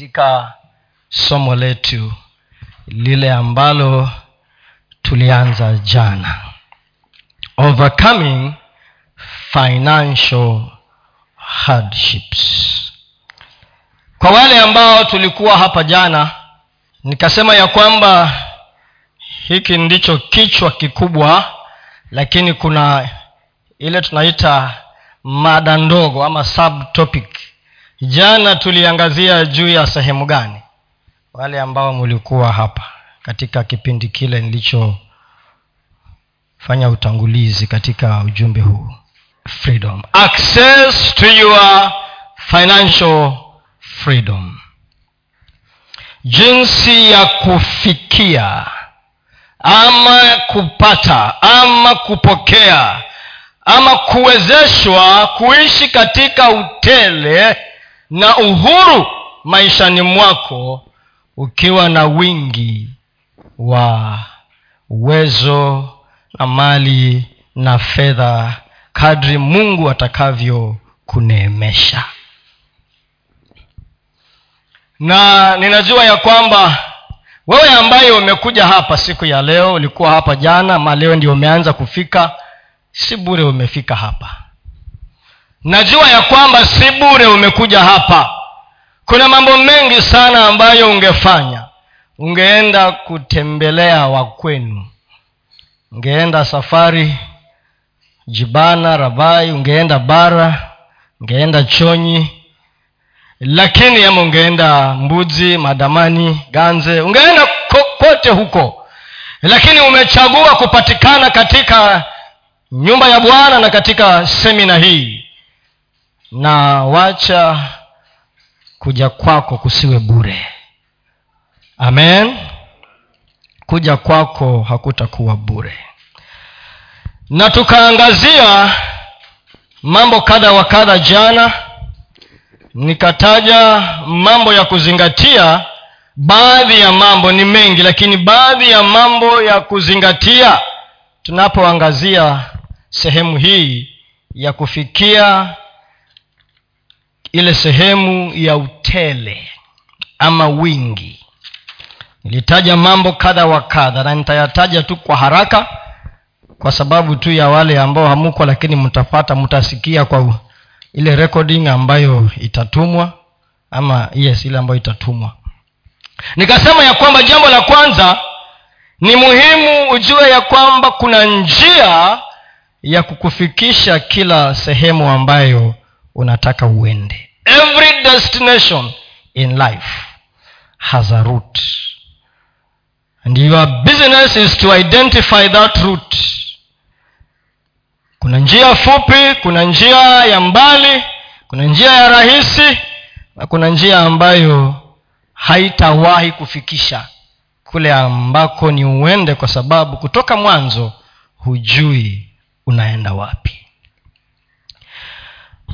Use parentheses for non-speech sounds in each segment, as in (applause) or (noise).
katika somo letu lile ambalo tulianza jana. Overcoming financial hardships. Kwa wale ambao tulikuwa hapa jana nikasema ya kwamba hiki ndicho kichwa kikubwa lakini kuna ile tunaita mada ndogo ama subtopic jana tuliangazia juu ya sehemu gani? Wale ambao mulikuwa hapa katika kipindi kile nilichofanya utangulizi katika ujumbe huu. Freedom. Access to your financial freedom. Jinsi ya kufikia ama kupata ama kupokea ama kuwezeshwa kuishi katika utele na uhuru maishani mwako ukiwa na wingi wa uwezo na mali na fedha kadri mungu atakavyo kuneemesha. Na ninajua ya kwamba wewe ambaye umekuja hapa siku ya leo ulikuwa hapa jana ma leo ndio umeanza kufika si bure umefika hapa najua ya kwamba si bure umekuja hapa. Kuna mambo mengi sana ambayo ungefanya. Ungeenda kutembelea wakwenu ungeenda safari jibana rabai ungeenda bara ungeenda chonyi. Lakini ama ungeenda mbuzi madamani ganze. Ungeenda kote huko. Lakini umechagua kupatikana katika nyumba ya bwana na katika semina hii na wacha kuja kwako kusiwe bure. Amen. Kuja kwako hakutakuwa bure. Na tukaangazia mambo kadha wa kadha jana. Nikataja mambo ya kuzingatia. Baadhi ya mambo ni mengi lakini baadhi ya mambo ya kuzingatia. Tunapoangazia sehemu hii ya kufikia ile sehemu ya utele ama wingi. Nilitaja mambo kadha wa kadha na nitayataja tu kwa haraka kwa sababu tu ya wale ambao hamuko lakini mtapata mtasikia kwa ile recording ambayo itatumwa ama yes ile ambayo itatumwa. Nikasema ya kwamba jambo la kwanza ni muhimu ujue ya kwamba kuna njia ya kukufikisha kila sehemu ambayo unataka uende. Every destination in life has a route. And your business is to identify that route. Kuna njia fupi kuna njia ya mbali kuna njia ya rahisi na kuna njia ambayo haitawahi kufikisha kule ambako ni uende kwa sababu kutoka mwanzo hujui unaenda wapi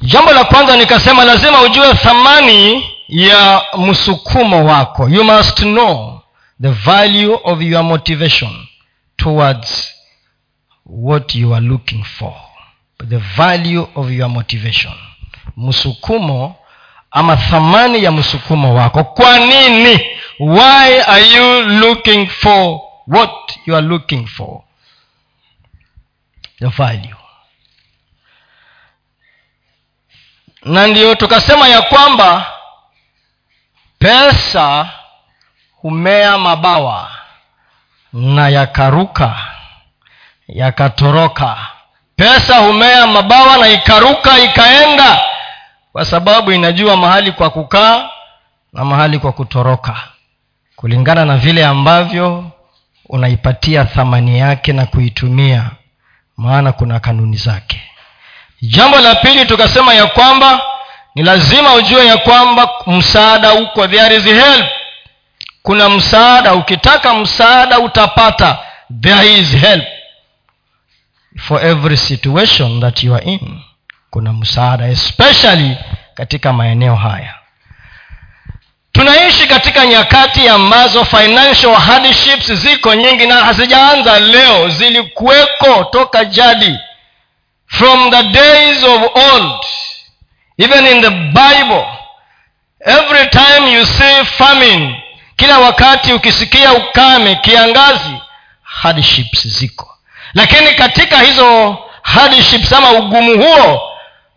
jambo la kwanza nikasema lazima ujue thamani ya msukumo wako. You must know the value of your motivation towards what you are looking for. The value of your motivation. Msukumo ama thamani ya msukumo wako. Kwa nini? Why are you looking for what you are looking for? The value na ndiyo tukasema ya kwamba pesa humea mabawa na yakaruka yakatoroka. Pesa humea mabawa na ikaruka ikaenda kwa sababu inajua mahali kwa kukaa na mahali kwa kutoroka. Kulingana na vile ambavyo unaipatia thamani yake na kuitumia maana kuna kanuni zake jambo la pili tukasema ya kwamba ni lazima ujue ya kwamba msaada uko there is help. Kuna msaada ukitaka msaada utapata there is help. For every situation that you are in kuna msaada especially katika maeneo haya. Tunaishi katika nyakati ambazo financial hardships ziko nyingi na hazijaanza leo zilikuweko toka jadi from the days of old even in the bible every time you see famine kila wakati ukisikia ukame kiangazi hardships ziko. Lakini katika hizo hardships ama ugumu huo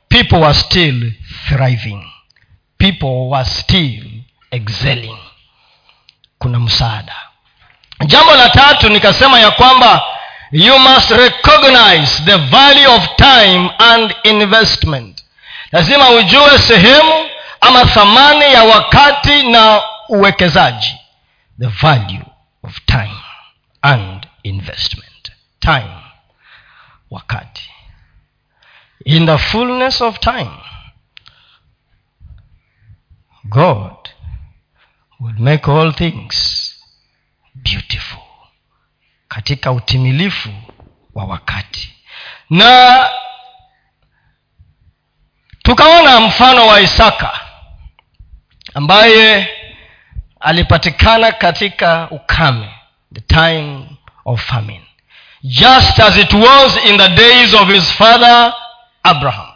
people were still thriving. People were still excelling. Kuna msaada. Jambo la tatu nikasema ya kwamba you must recognize the value of time and investment. Lazima ujue sehemu ama thamani ya wakati na uwekezaji. The value of time and investment. Time. Wakati. In the fullness of time god will make all things beautiful katika utimilifu wa wakati. Na tukaona mfano wa isaka ambaye alipatikana katika ukame the time of famine. Just as it was in the days of his father abraham.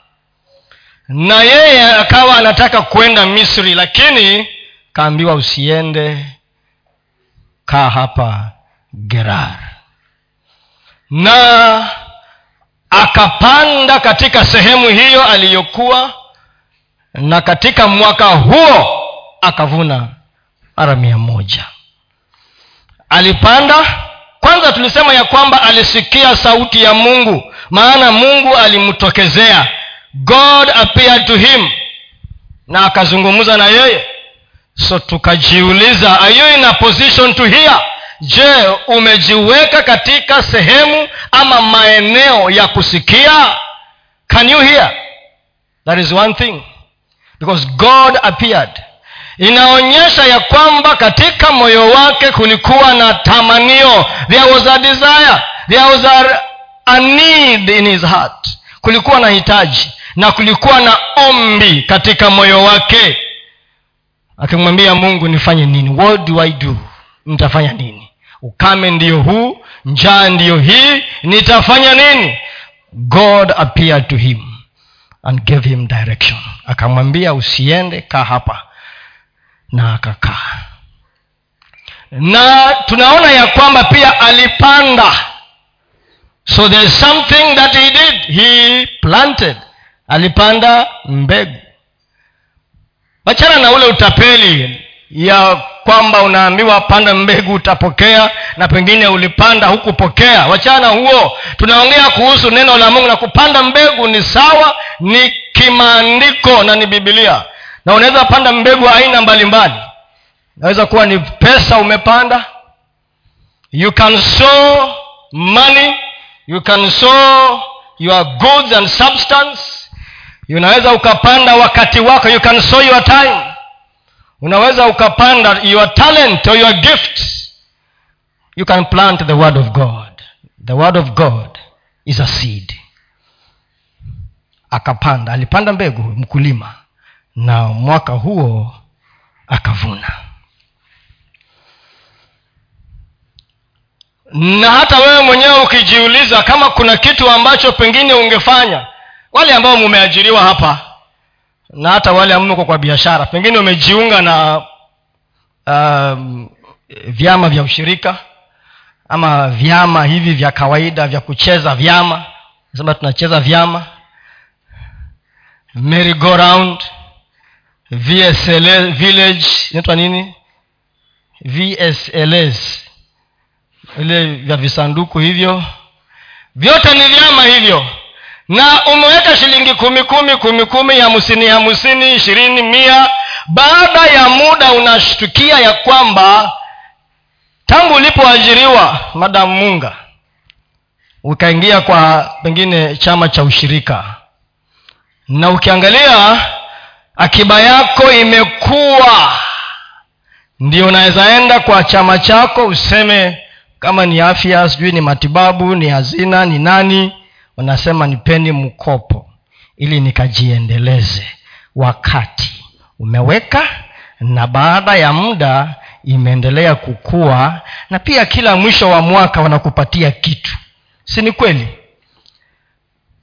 Na yeye akawa anataka kwenda misri lakini kaambiwa usiende kaa hapa gerar. Na akapanda katika sehemu hiyo aliyokuwa na katika mwaka huo akavuna mara mia moja. Alipanda. Kwanza tulisema ya kwamba alisikia sauti ya mungu maana mungu alimtokezea. God appeared to him. Na akazungumza na yeye. So tukajiuliza are you in a position to hear je umejiweka katika sehemu ama maeneo ya kusikia? Can you hear? That is one thing. Because god appeared. Inaonyesha ya kwamba katika moyo wake kulikuwa na tamanio. There was a desire. There was a, a need in his heart. Kulikuwa na hitaji. Na kulikuwa na ombi katika moyo wake. Akimwambia mungu nifanye nini? What do i do? Nitafanya nini ukame ndiyo huu njaa ndiyo hii nitafanya nini? God appeared to him and gave him direction. Akamwambia usiende kaa hapa. Na akakaa. Na tunaona ya kwamba pia alipanda. So there's something that he did. He planted. Alipanda mbegu. Wachana na ule utapeli ya kwamba unaambiwa panda mbegu utapokea na pengine ulipanda hukupokea. Wachana huo. Tunaongea kuhusu neno la mungu na kupanda mbegu ni sawa ni kimaandiko na ni bibilia na unaweza panda mbegu aina mbalimbali. Naweza kuwa ni pesa umepanda. You can sow money. You can sow your goods and substance. Unaweza ukapanda wakati wako. You can sow your time unaweza ukapanda your talent or your gift. You can plant the word of god. The word of god is a seed. Akapanda alipanda mbegu mkulima na mwaka huo akavuna. Na hata wewe mwenyewe ukijiuliza kama kuna kitu ambacho pengine ungefanya wale ambao mumeajiriwa hapa na hata wale mko kwa biashara. Pengine umejiunga na um, vyama vya ushirika ama vyama hivi vya kawaida vya kucheza vyama. Sema tunacheza vyama. Merry go round VSL, village inaitwa nini? Vsls vile vya visanduku hivyo. Vyote ni vyama hivyo na umeweka shilingi kumi kumi kumi kumi hamsini hamsini ishirini mia. Baada ya muda unashtukia ya kwamba tangu ulipoajiriwa madam munga ukaingia kwa pengine chama cha ushirika na ukiangalia akiba yako imekuwa ndio unawezaenda kwa chama chako useme kama ni afya sijui ni matibabu ni hazina ni nani unasema nipeni mkopo ili nikajiendeleze. Wakati umeweka na baada ya muda imeendelea kukua na pia kila mwisho wa mwaka wanakupatia kitu. Si ni kweli?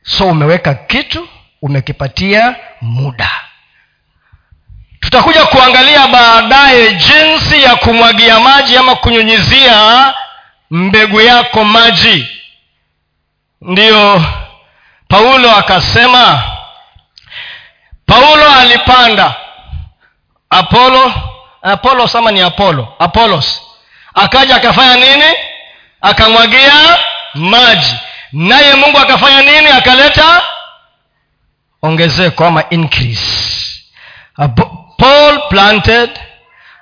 So umeweka kitu umekipatia muda. Tutakuja kuangalia baadaye jinsi ya kumwagia maji ama kunyunyizia mbegu yako maji ndiyo paulo akasema paulo alipanda. Apolo apolos ama ni apolo apolos. Akaja akafanya nini? Akamwagia maji. Naye mungu akafanya nini? Akaleta ongezeko ama increase. Paul planted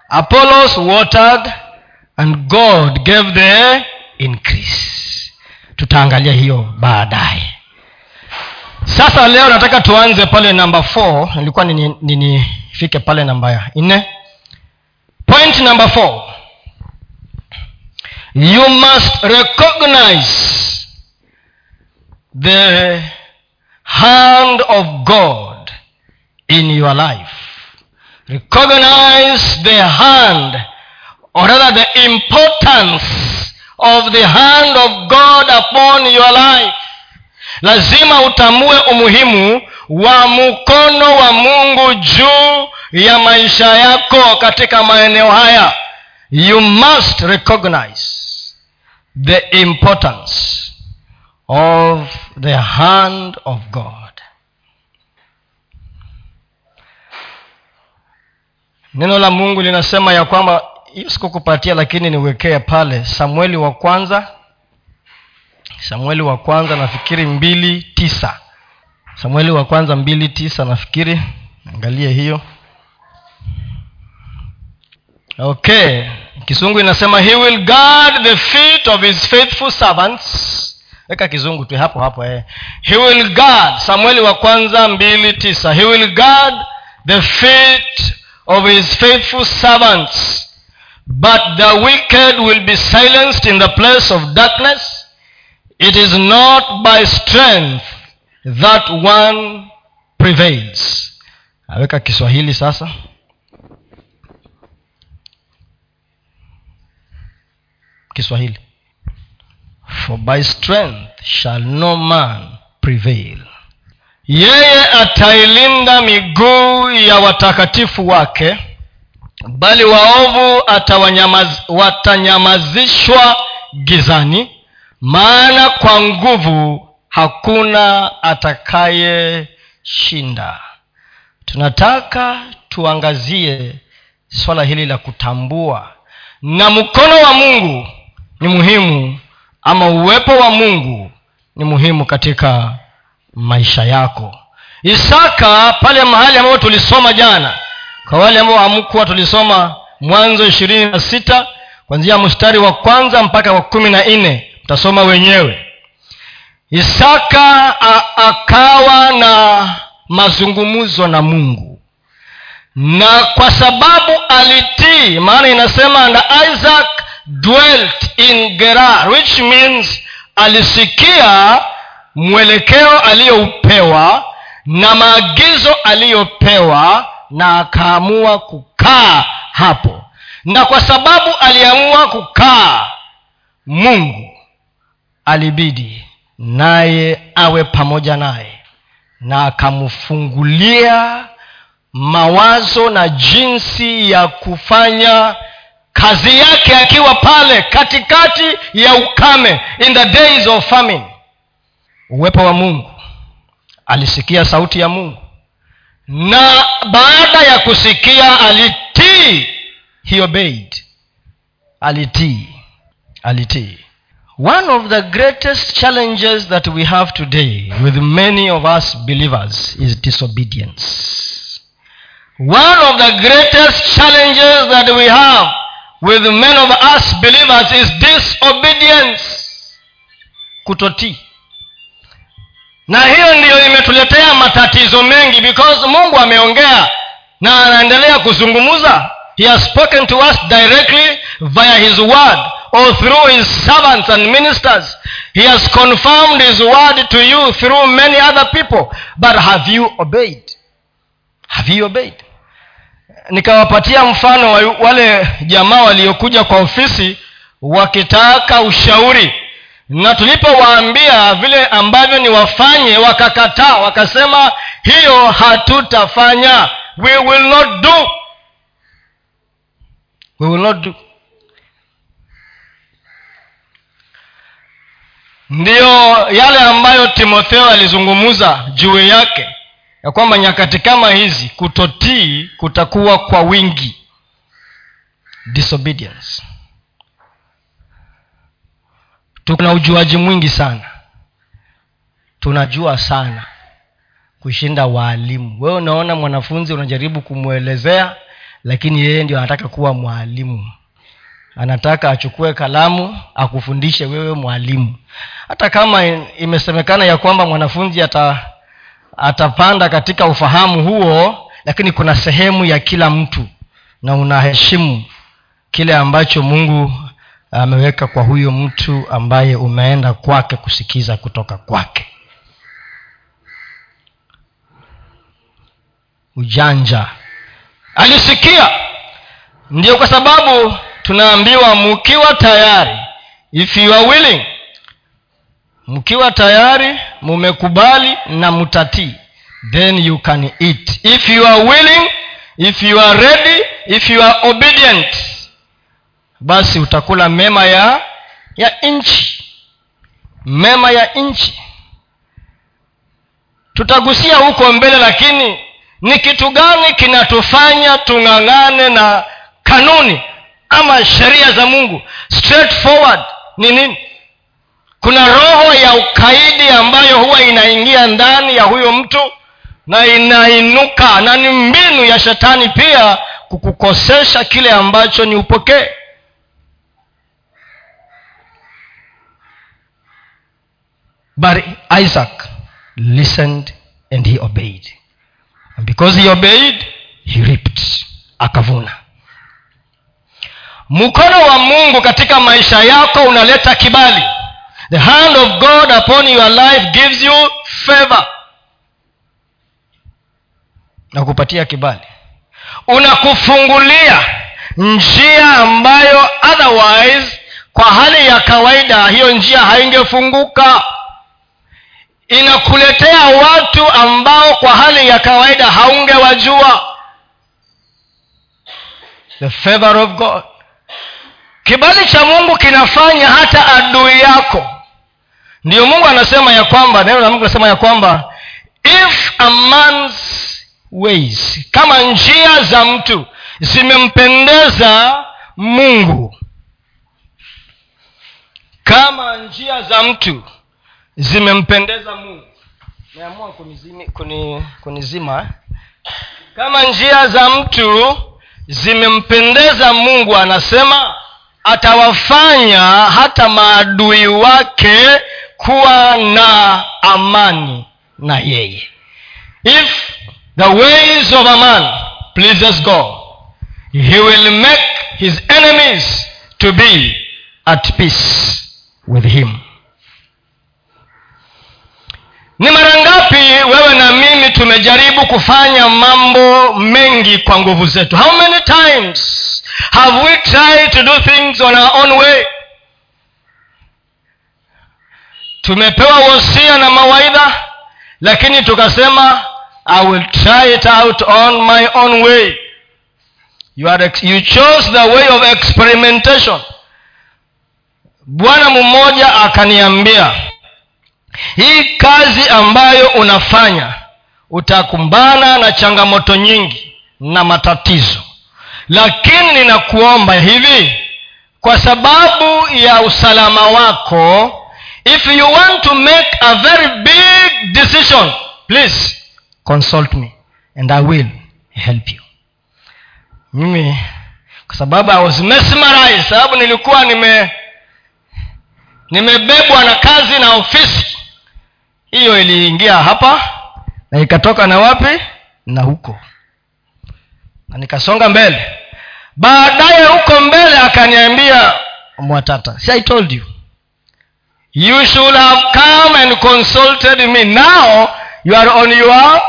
apollos watered and god gave the increase tutaangalia hiyo baadaye. Sasa leo nataka tuanze pale namba 4 nilikuwa ninifike nini, pale namba nne. Point number 4 you must recognize the hand of god in your life. Recognize the hand or rather the importance of the hand of god upon your life. Lazima utambue umuhimu wa mkono wa mungu juu ya maisha yako katika maeneo haya. You must recognize the importance of the hand of god. Neno la mungu linasema ya kwamba sikukupatia lakini niwekee pale. Samueli wa kwanza. Samueli wa kwanza nafikiri mbili tisa. Samueli wa kwanza mbili tisa nafikiri. Angalie hiyo. Okay. Kisungu inasema he will guard the feet of his faithful servants. Weka kizungu tu hapo hapo eh. he will guard samueli wa kwanza mbili tisa. He will guard the feet of his faithful servants but the wicked will be silenced in the place of darkness. It is not by strength that one prevails. Aweka kiswahili sasa. Kiswahili. For by strength shall no man prevail. Yeye atailinda miguu ya watakatifu wake bali waovu watanyamazishwa gizani maana kwa nguvu hakuna atakayeshinda. Tunataka tuangazie swala hili la kutambua na mkono wa mungu ni muhimu ama uwepo wa mungu ni muhimu katika maisha yako. Isaka pale mahali ambapo tulisoma jana kwa wale ambao amkuwa tulisoma mwanzo ishirini na sita kwanzia mstari wa kwanza mpaka wa kumi na nne mtasoma wenyewe. Isaka akawa na mazungumzo na mungu. Na kwa sababu alitii maana inasema and isaac dwelt in gerar which means alisikia mwelekeo aliyoupewa na maagizo aliyopewa na akaamua kukaa hapo. Na kwa sababu aliamua kukaa mungu alibidi naye awe pamoja naye na akamfungulia mawazo na jinsi ya kufanya kazi yake akiwa pale katikati ya ukame in the days of famine. Uwepo wa mungu alisikia sauti ya mungu na baada ya kusikia alitii he obeyed alitii alitii. One of the greatest challenges that we have today with many of us believers is disobedience. One of the greatest challenges that we have with many of us believers is disobedience. Kutotii na hiyo ndiyo imetuletea matatizo mengi because mungu ameongea na anaendelea kuzungumza he has spoken to us directly via his word or through his servants and ministers. He has confirmed his word to you through many other people. But have you obeyed? Have you obeyed? Nikawapatia mfano wale jamaa waliokuja kwa ofisi wakitaka ushauri na tulipowaambia vile ambavyo ni wafanye wakakataa wakasema hiyo hatutafanya. We will not do. We will not do. Ndiyo yale ambayo timotheo alizungumza juu yake ya kwamba nyakati kama hizi kutotii kutakuwa kwa wingi. Disobedience tuna ujuaji mwingi sana. Tunajua sana kushinda waalimu. Wewe unaona mwanafunzi unajaribu kumwelezea lakini yeye ndio anataka kuwa mwalimu. Anataka achukue kalamu akufundishe wewe mwalimu. Hata kama imesemekana ya kwamba mwanafunzi ata atapanda katika ufahamu huo lakini kuna sehemu ya kila mtu na unaheshimu kile ambacho mungu ameweka kwa huyo mtu ambaye umeenda kwake kusikiza kutoka kwake. Ujanja. Alisikia. Ndio kwa sababu tunaambiwa mkiwa tayari if you are willing mkiwa tayari mumekubali na mtatii then you can eat. If you are willing if you are ready if you are obedient basi utakula mema ya ya nchi mema ya nchi tutagusia huko mbele lakini ni kitu gani kinatufanya tung'ang'ane na kanuni ama sheria za mungu? Straightforward ni nini? Kuna roho ya ukaidi ambayo huwa inaingia ndani ya huyo mtu na inainuka na ni mbinu ya shetani pia kukukosesha kile ambacho ni upokee but isaac listened and he obeyed. And because he obeyed he reaped akavuna. Mkono wa mungu katika maisha yako unaleta kibali. The hand of god upon your life gives you favor. Na kupatia kibali. Unakufungulia njia ambayo otherwise kwa hali ya kawaida hiyo njia haingefunguka inakuletea watu ambao kwa hali ya kawaida haungewajua. The favor of god. Kibali cha mungu kinafanya hata adui yako. Ndiyo mungu anasema ya kwamba neno la mungu anasema ya kwamba if a man's ways kama njia za mtu zimempendeza mungu kama njia za mtu zimempendeza mungu. Meamua kunizima, kuni, kunizima. Kama njia za mtu zimempendeza mungu anasema atawafanya hata maadui wake kuwa na amani na yeye. If the ways of a man pleases god he will make his enemies to be at peace with him ni mara ngapi wewe na mimi tumejaribu kufanya mambo mengi kwa nguvu zetu? How many times have we tried to do things on our own way? Tumepewa wosia na mawaidha lakini tukasema i will try it out on my own way. You, are, you chose the way of experimentation. Bwana mmoja akaniambia hii kazi ambayo unafanya utakumbana na changamoto nyingi na matatizo. Lakini ninakuomba hivi kwa sababu ya usalama wako if you want to make a very big decision please consult me and i will help you. Mimi kwa sababu i was mesmerized sababu nilikuwa nime nimebebwa na kazi na ofisi hiyo iliingia hapa na ikatoka na wapi? Na huko. Na nikasonga mbele. Baadaye huko mbele akaniambia mwatata si i told you. You should have come and consulted me. Now you are on your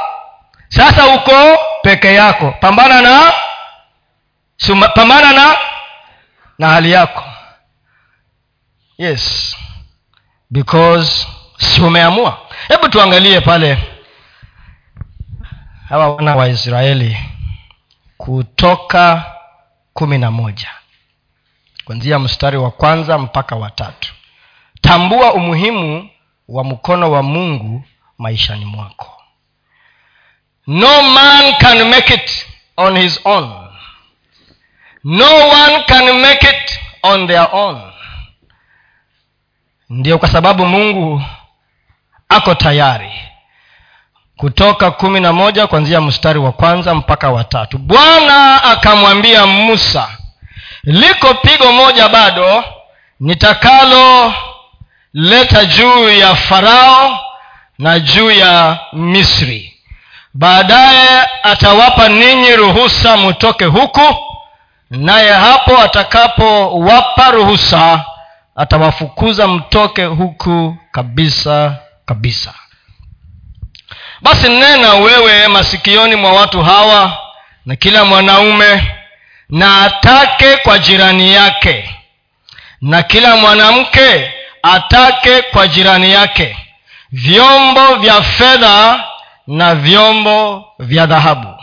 sasa uko peke yako. Pambana na suma, pambana na na hali yako. Yes. Because si umeamua. Hebu tuangalie pale. Hawa wana wa israeli kutoka kumi na moja. Kwanzia mstari wa kwanza mpaka watatu tambua umuhimu wa mkono wa mungu maishani mwako. No man can make it on his own. No one can make it on their own. Ndio kwa sababu mungu ako tayari. Kutoka kumi na moja kwanzia mstari wa kwanza mpaka watatu bwana akamwambia musa liko pigo moja bado nitakalo leta juu ya farao na juu ya misri. Baadaye atawapa ninyi ruhusa mutoke huku naye hapo atakapowapa ruhusa atawafukuza mtoke huku kabisa kabisa. Basi nena wewe masikioni mwa watu hawa na kila mwanaume na atake kwa jirani yake na kila mwanamke atake kwa jirani yake vyombo vya fedha na vyombo vya dhahabu.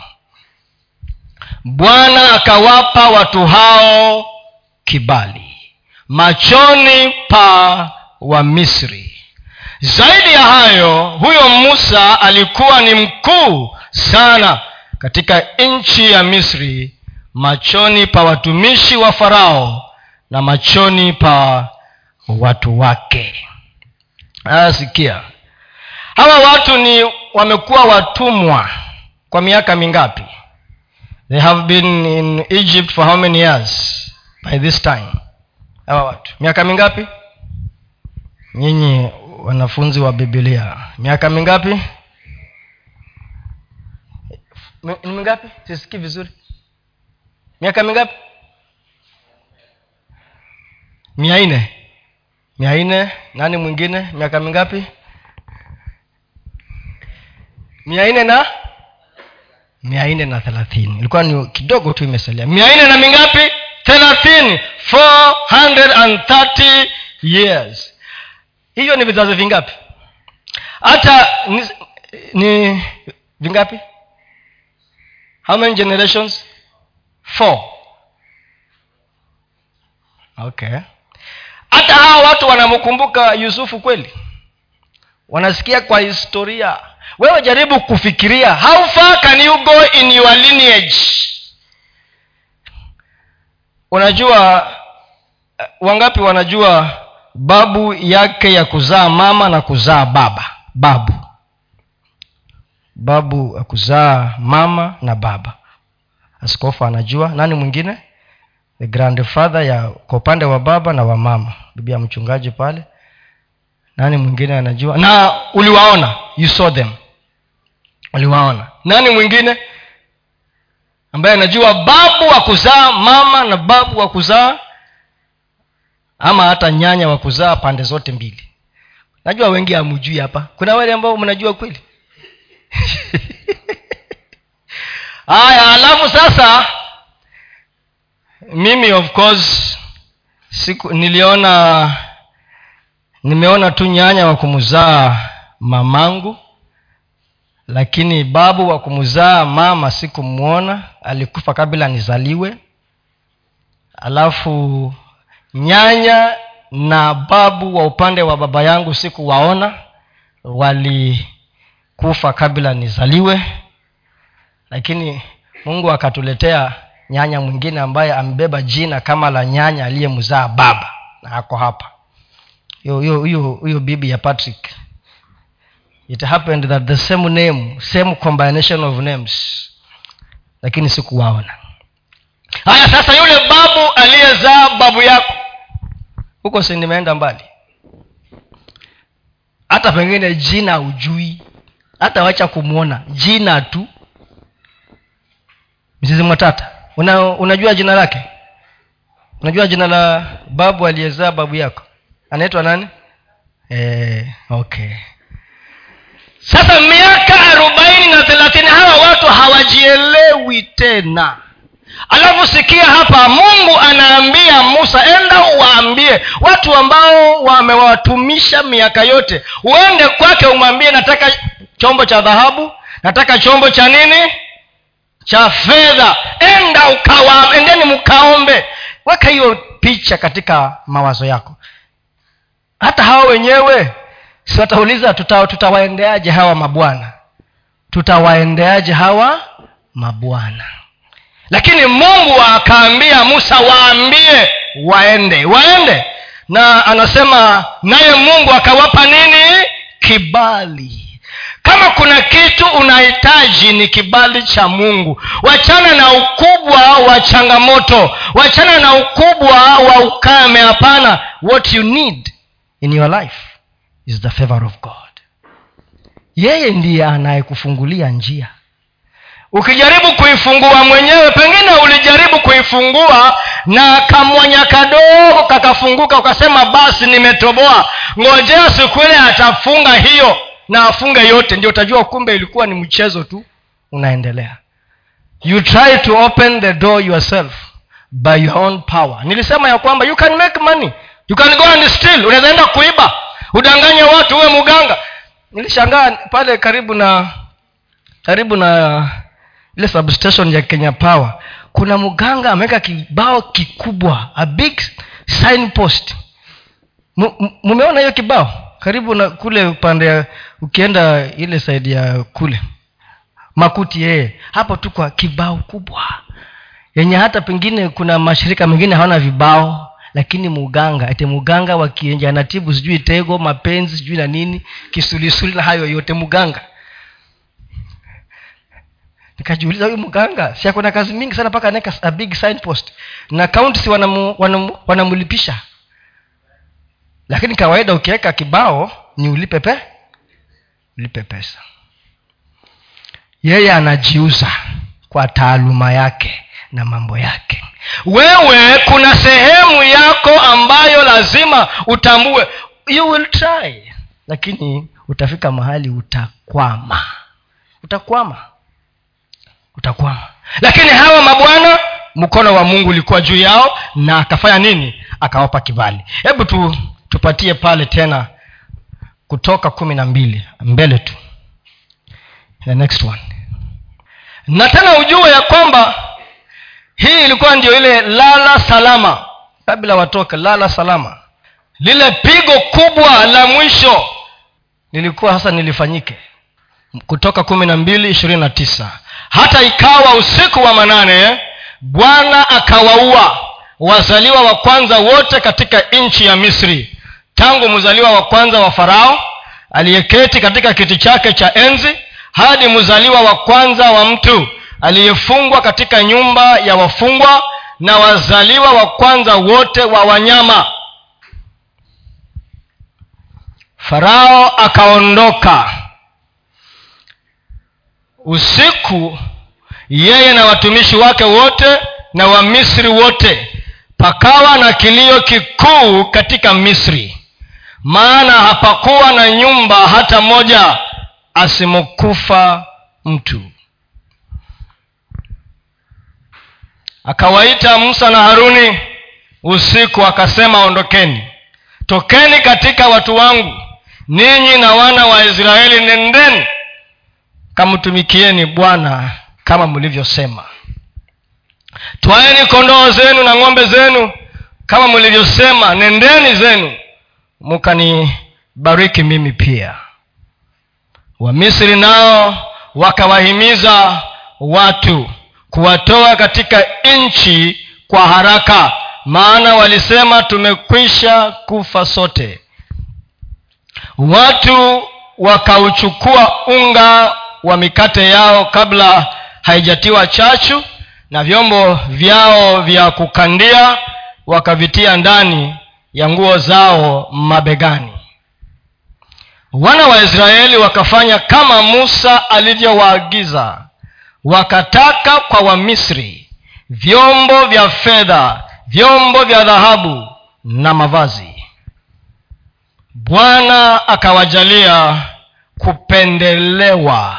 Bwana akawapa watu hao kibali machoni pa wamisri zaidi ya hayo huyo musa alikuwa ni mkuu sana katika nchi ya misri machoni pa watumishi wa farao na machoni pa watu wake. Sikia. Hawa watu ni wamekuwa watumwa kwa miaka mingapi? They have been in egypt for how many years? By this time. Hawa watu. Miaka mingapi? Nyinyi wanafunzi wa bibilia miaka mingapi? Ni mingapi? Sisikii vizuri. Miaka mingapi? Mia nne. Mia nne. Nani mwingine? Miaka mingapi? Mia nne na? Mia nne na thelathini. Ilikuwa ni kidogo tu imesalia. Mia nne na mingapi? Thelathini. Four hundred and thirty years hiyo ni vizazi vingapi? Hata ni, ni vingapi? How many generations? Four. Okay. Hata hawa watu wanamkumbuka yusufu kweli? Wanasikia kwa historia. Wewe jaribu kufikiria how far can you go in your lineage? Unajua wangapi wanajua babu yake ya kuzaa mama na kuzaa baba. Babu. Babu ya kuzaa mama na baba. Askofu anajua. Nani mwingine? The grandfather ya kwa upande wa baba na wa mama. Bibi ya mchungaji pale. Nani mwingine anajua? Na uliwaona. You saw them. Uliwaona. Nani mwingine? Ambaye anajua babu wa kuzaa mama na babu wa kuzaa ama hata nyanya wa kuzaa pande zote mbili. Najua wengi hamjui hapa. Kuna wale ambao mnajua kweli? (laughs) Haya alafu sasa mimi of course siku niliona nimeona tu nyanya wa kumzaa mamangu lakini babu wa kumzaa mama sikumwona. Alikufa kabla nizaliwe. Alafu nyanya na babu wa upande wa baba yangu sikuwaona walikufa kabla nizaliwe. Lakini mungu akatuletea nyanya mwingine ambaye amebeba jina kama la nyanya aliyemzaa baba na ako hapa. Huyo bibi ya patrick. It happened that the same name same combination of names lakini sikuwaona. Haya sasa yule babu aliyezaa babu yako huko si nimeenda mbali. Hata pengine jina ujui hata wacha kumwona jina tu. Mzizi mwatata Una, unajua jina lake? Unajua jina la babu aliyezaa babu yako? Anaitwa nani? E, okay. Sasa miaka arobaini na thelathini hawa watu hawajielewi tena alafu sikia hapa mungu anaambia musa enda uwaambie watu ambao wamewatumisha miaka yote. Uende kwake umwambie nataka chombo cha dhahabu nataka chombo cha nini? Cha fedha. Enda ukawa endeni mkaombe. Weka hiyo picha katika mawazo yako. Hata hawa wenyewe si watauliza tuta, tutawaendeaje hawa mabwana? Tutawaendeaje hawa mabwana lakini mungu akaambia musa waambie waende waende. Na anasema naye mungu akawapa nini? Kibali. Kama kuna kitu unahitaji ni kibali cha mungu. Wachana na ukubwa wa changamoto. Wachana na ukubwa wa ukame. Hapana. What you need in your life is the favor of god. Yeye ndiye anayekufungulia njia ukijaribu kuifungua mwenyewe pengine ulijaribu kuifungua na kamwanya kadogo kakafunguka ukasema basi nimetoboa ngojea siku ile atafunga hiyo na afunge yote. Ndio utajua kumbe ilikuwa ni mchezo tu unaendelea. You try to open the door yourself by your own power. Nilisema ya kwamba you can make money. You can go and steal. Unawezaenda kuiba. Udanganye watu uwe muganga nilishangaa pale karibu na karibu na ile substation ya kenya power kuna mganga ameweka kibao kikubwa a big signpost. Mumeona hiyo kibao? Karibu na kule upande ukienda ile saidi ya kule. Makuti yeye. Hapo tu kwa kibao kubwa. Yenye hata pengine kuna mashirika mengine hawana vibao lakini muganga ate muganga wakienja anatibu sijui tego mapenzi sijui na nini kisulisuli na hayo yote muganga nikajiuliza huyu mganga si akona kazi mingi sana mpaka anaweka a big signpost. Na kaunti si wanamlipisha lakini kawaida ukiweka kibao ni ulipe pe ulipe pesa. Yeye anajiuza kwa taaluma yake na mambo yake. Wewe kuna sehemu yako ambayo lazima utambue. You will try. Lakini utafika mahali utakwama. Utakwama utakwama. Lakini hawa mabwana mkono wa mungu ulikuwa juu yao na akafanya nini? Akawapa kibali. Hebu tu tupatie pale tena kutoka kumi na mbili mbele tu. The next one. Na tena ujue ya kwamba hii ilikuwa ndio ile lala salama. Kabla watoke lala salama. Lile pigo kubwa la mwisho lilikuwa sasa nilifanyike kutoka kumi na mbili ishirini na tisa. Hata ikawa usiku wa manane bwana akawaua wazaliwa wa kwanza wote katika nchi ya misri. Tangu mzaliwa wa kwanza wa farao aliyeketi katika kiti chake cha enzi hadi mzaliwa wa kwanza wa mtu aliyefungwa katika nyumba ya wafungwa na wazaliwa wa kwanza wote wa wanyama. Farao akaondoka usiku yeye na watumishi wake wote na wamisri wote pakawa na kilio kikuu katika misri. Maana hapakuwa na nyumba hata moja asimokufa mtu. Akawaita musa na haruni usiku akasema ondokeni. Tokeni katika watu wangu ninyi na wana wa israeli nendeni kamtumikieni bwana kama mlivyosema twaeni kondoo zenu na ng'ombe zenu kama mlivyosema nendeni zenu mukanibariki mimi pia. Wamisri nao wakawahimiza watu kuwatoa katika nchi kwa haraka maana walisema tumekwisha kufa sote. Watu wakauchukua unga wa mikate yao kabla haijatiwa chachu na vyombo vyao vya kukandia wakavitia ndani ya nguo zao mabegani. Wana wa israeli wakafanya kama musa alivyowaagiza wakataka kwa wamisri vyombo vya fedha vyombo vya dhahabu na mavazi. Bwana akawajalia kupendelewa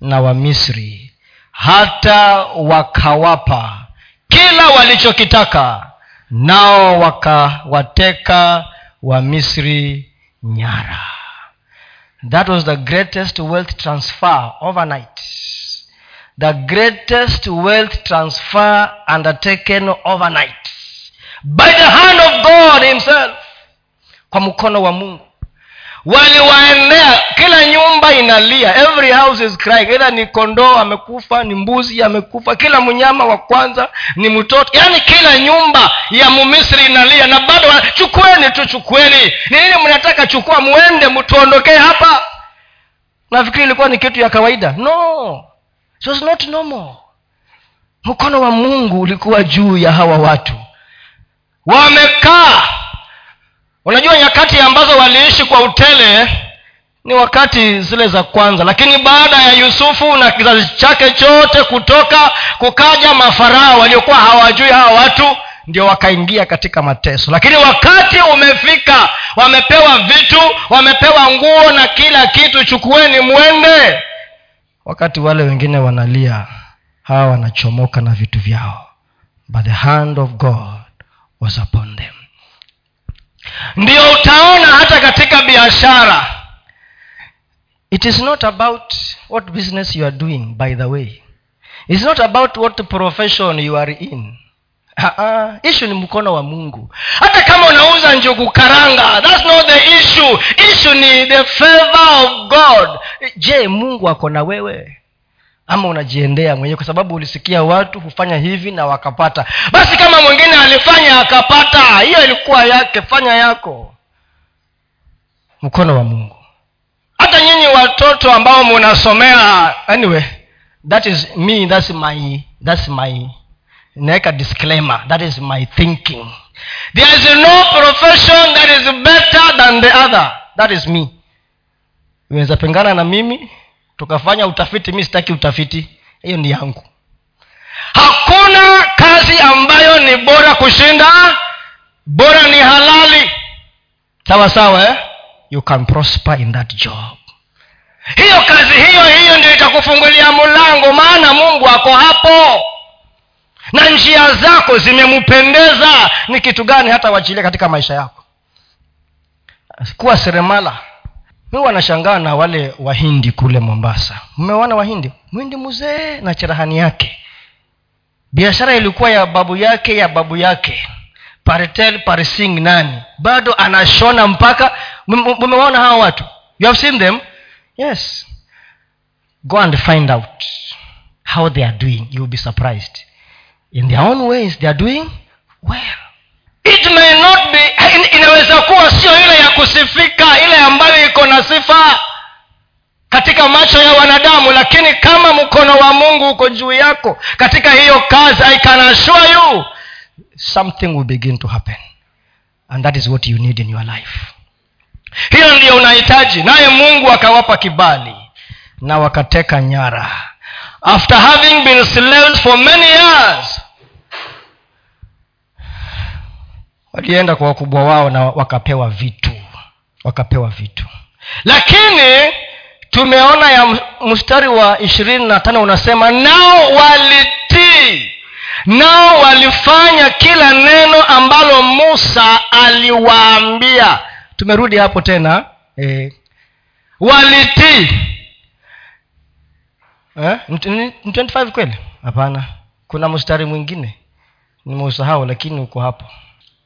na wamisri hata wakawapa kila walichokitaka nao wakawateka wamisri nyara. That was the greatest wealth transfer overnight. The greatest wealth transfer undertaken overnight. By the hand of god himself. Kwa mkono wa mungu waliwaendea. Kila nyumba inalia. Every house is crying. Ila ni kondoo amekufa ni mbuzi amekufa kila mnyama wa kwanza ni mtoto. Yaani kila nyumba ya mumisri inalia. Na bado chukueni tu chukueni. Ni nini mnataka chukua? Mwende mtuondokee hapa. Nafikiri ilikuwa ni kitu ya kawaida. No. It was not normal. Mkono wa mungu ulikuwa juu ya hawa watu. Wamekaa unajua nyakati ambazo waliishi kwa utele ni wakati zile za kwanza lakini baada ya yusufu na kizazi chake chote kutoka kukaja mafarao waliokuwa hawajui hawa watu ndio wakaingia katika mateso. Lakini wakati umefika wamepewa vitu wamepewa nguo na kila kitu chukueni mwende. Wakati wale wengine wanalia hawa wanachomoka na vitu vyao. But the hand of god was upon them ndio utaona hata katika biashara. It is not about what business you are doing by the way. Its not about what profession you are in. Ishu ni mkono wa mungu. Hata kama unauza njugu karanga thats not the issue. Issue ni the favor of god. Je mungu ako na wewe ama unajiendea mwenyewe kwa sababu ulisikia watu hufanya hivi na wakapata. Basi kama mwingine alifanya akapata hiyo ilikuwa yake fanya yako. Mkono wa mungu. Hata nyinyi watoto ambao munasomea anyway that is me that's my that's my naweka disclaimer that is my thinking. There is no profession that is better than the other. That is me. Unaweza pengana na mimi tukafanya utafiti mi sitaki utafiti. Hiyo ni yangu. Hakuna kazi ambayo ni bora kushinda. Bora ni halali. Sawa sawa eh? you can prosper in that job. Hiyo kazi hiyo hiyo ndio itakufungulia mlango maana mungu ako hapo. Na njia zako zimempendeza ni kitu gani hata wachilia katika maisha yako? Kuwa seremala mi wanashangaa na wale wahindi kule mombasa. Mmeona wahindi? Mwindi mzee na cherahani yake. Biashara ilikuwa ya babu yake ya babu yake. Paritel parising nani? Bado anashona mpaka. Mumewaona hawa watu? You have seen them? Yes. Go and find out how they are doing. You will be surprised. In their own ways they are doing well it may not be inaweza kuwa sio ile ya kusifika ile ambayo iko na sifa katika macho ya wanadamu lakini kama mkono wa mungu uko juu yako katika hiyo kazi i can assure you something will begin to happen. And that is what you need in your life. Hiyo ndiyo unahitaji. Naye mungu akawapa kibali na wakateka nyara. After having been slaves for many years walienda kwa wakubwa wao na wakapewa vitu wakapewa vitu. Lakini tumeona ya mstari wa ishirini na tano unasema nao walitii nao walifanya kila neno ambalo musa aliwaambia. Tumerudi hapo tena e, walitii. Eh? ni 25 kweli? Hapana. Kuna mstari mwingine. Nimeusahau lakini uko hapo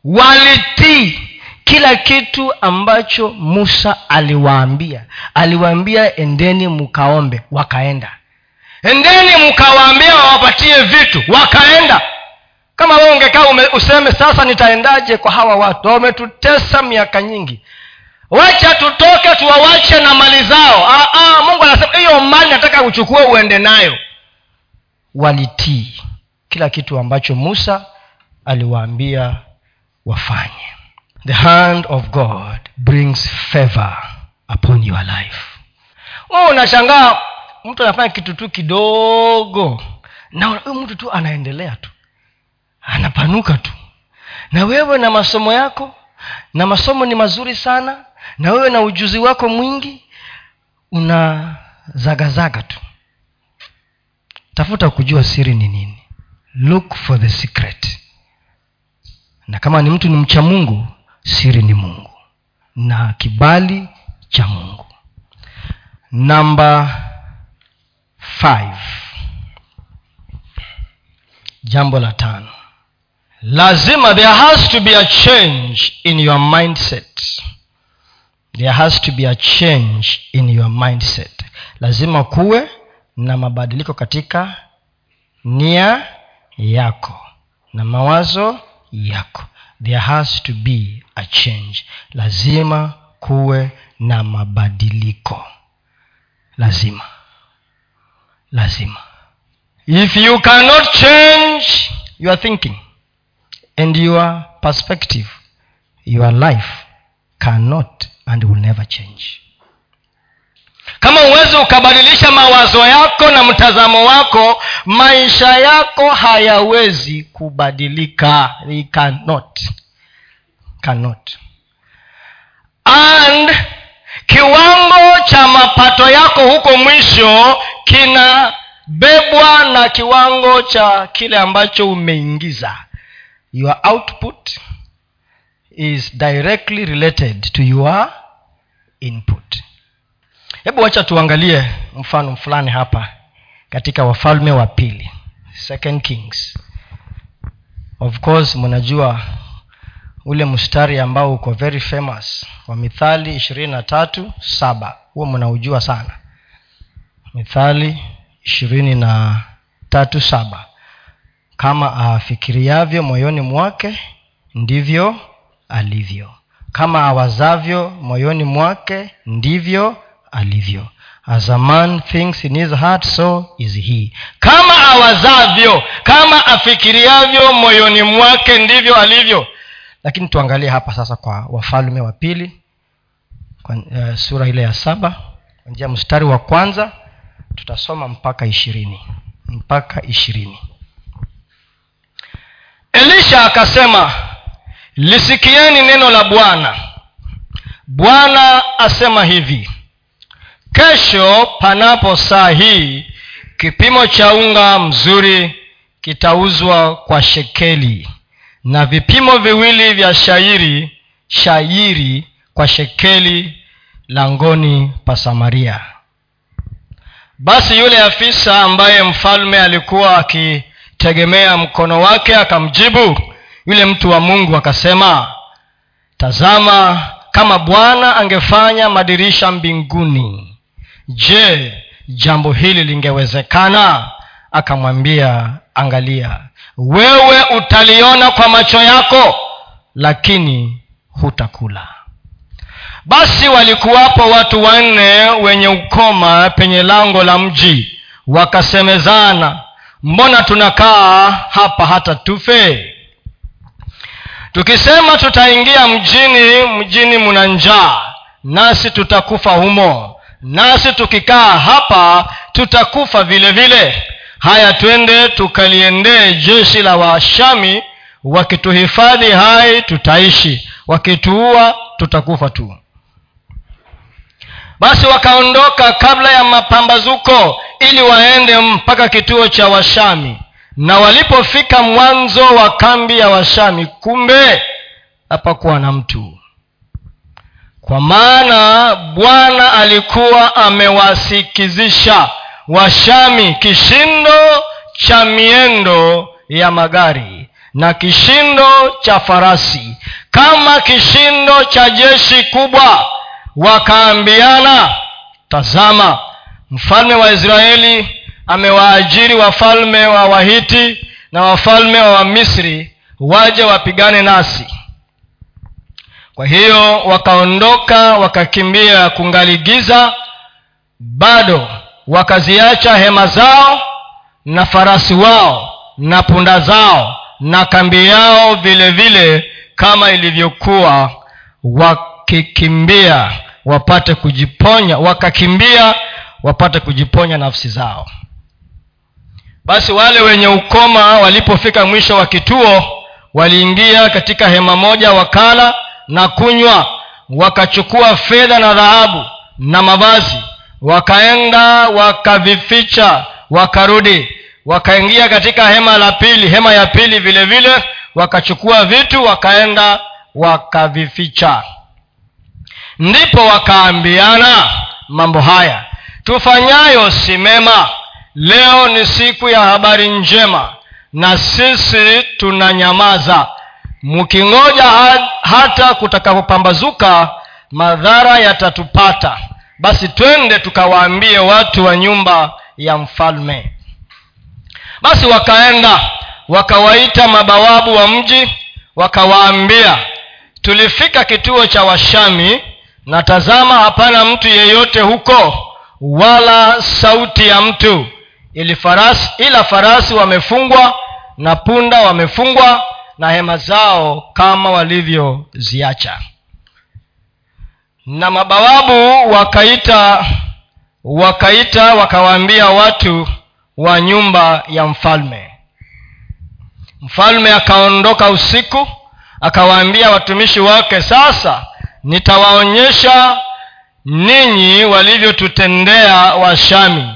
walitii kila kitu ambacho musa aliwaambia. Aliwaambia endeni mkaombe. Wakaenda. Endeni mkawaambia wawapatie vitu. Wakaenda. Kama we ungekaa useme sasa nitaendaje kwa hawa watu? Wametutesa miaka nyingi. Wacha tutoke tuwawache na mali zao. Aa, ah, ah, mungu anasema hiyo mali nataka uchukue uende nayo. Walitii kila kitu ambacho musa aliwaambia wafanye. The hand of god brings favor upon your life. Wewe unashangaa mtu anafanya kitu tu kidogo na huyu mtu tu anaendelea tu anapanuka tu. Na wewe na masomo yako na masomo ni mazuri sana na wewe na ujuzi wako mwingi una zagazaga tu. Tafuta kujua siri ni nini. Look for the secret na kama ni mtu ni mcha mungu siri ni mungu. Na kibali cha mungu. Namba five. Jambo la tano. Lazima there has to be a change in your mindset. There has to be a change in your mindset. Lazima kuwe na mabadiliko katika nia yako. Na mawazo yako. There has to be a change. Lazima kuwe na mabadiliko. Lazima. Lazima. If you cannot change your thinking and your perspective your life cannot and will never change kama uwezi ukabadilisha mawazo yako na mtazamo wako maisha yako hayawezi kubadilika. Cannot. Cannot. And kiwango cha mapato yako huko mwisho kinabebwa na kiwango cha kile ambacho umeingiza. Your output is directly related to your input hebu wacha tuangalie mfano fulani hapa katika wafalme wa pili second kings. Of course mnajua ule mstari ambao uko very famous wa mithali ishirini na tatu saba. Huo mnaujua sana. Mithali ishirini na tatu saba. Kama afikiriavyo moyoni mwake ndivyo alivyo. Kama awazavyo moyoni mwake ndivyo alivyo. As a man thinks in his heart so is he. Kama awazavyo kama afikiriavyo moyoni mwake ndivyo alivyo. Lakini tuangalie hapa sasa kwa wafalme wa pili uh, sura ile ya saba kwanzia mstari wa kwanza tutasoma mpaka ishirini. Mpaka ishirini. Elisha akasema lisikieni neno la bwana. Bwana asema hivi kesho panapo saa hii kipimo cha unga mzuri kitauzwa kwa shekeli. Na vipimo viwili vya shairi shairi kwa shekeli langoni pa samaria. Basi yule afisa ambaye mfalme alikuwa akitegemea mkono wake akamjibu yule mtu wa mungu akasema tazama kama bwana angefanya madirisha mbinguni je jambo hili lingewezekana? Akamwambia angalia wewe utaliona kwa macho yako lakini hutakula. Basi walikuwapo watu wanne wenye ukoma penye lango la mji wakasemezana mbona tunakaa hapa hata tufe? Tukisema tutaingia mjini mjini muna njaa nasi tutakufa humo nasi tukikaa hapa tutakufa vile vile. Haya twende tukaliendee jeshi la washami wakituhifadhi hai tutaishi. Wakituua tutakufa tu. Basi wakaondoka kabla ya mapambazuko ili waende mpaka kituo cha washami na walipofika mwanzo wa kambi ya washami kumbe hapakuwa na mtu kwa maana bwana alikuwa amewasikizisha washami kishindo cha miendo ya magari na kishindo cha farasi. Kama kishindo cha jeshi kubwa wakaambiana tazama mfalme wa israeli amewaajiri wafalme wa wahiti na wafalme wa wamisri waje wapigane nasi kwa hiyo wakaondoka wakakimbia kungaligiza bado wakaziacha hema zao na farasi wao na punda zao na kambi yao vile vile kama ilivyokuwa wakikimbia wapate kujiponya wakakimbia wapate kujiponya nafsi zao. Basi wale wenye ukoma walipofika mwisho wa kituo waliingia katika hema moja wakala na kunywa wakachukua fedha na dhahabu na mavazi wakaenda wakavificha wakarudi wakaingia katika hema la pili hema ya pili vile vile wakachukua vitu wakaenda wakavificha. Ndipo wakaambiana mambo haya tufanyayo si mema. Leo ni siku ya habari njema na sisi tunanyamaza mkingoja hata kutakapopambazuka madhara yatatupata. Basi twende tukawaambie watu wa nyumba ya mfalme. Basi wakaenda wakawaita mabawabu wa mji wakawaambia tulifika kituo cha washami na tazama hapana mtu yeyote huko wala sauti ya mtu. Ili farasi ila farasi wamefungwa na punda wamefungwa na hema zao kama walivyoziacha. Na mabawabu wakaita wakaita wakawaambia watu wa nyumba ya mfalme. Mfalme akaondoka usiku akawaambia watumishi wake sasa nitawaonyesha ninyi walivyotutendea washami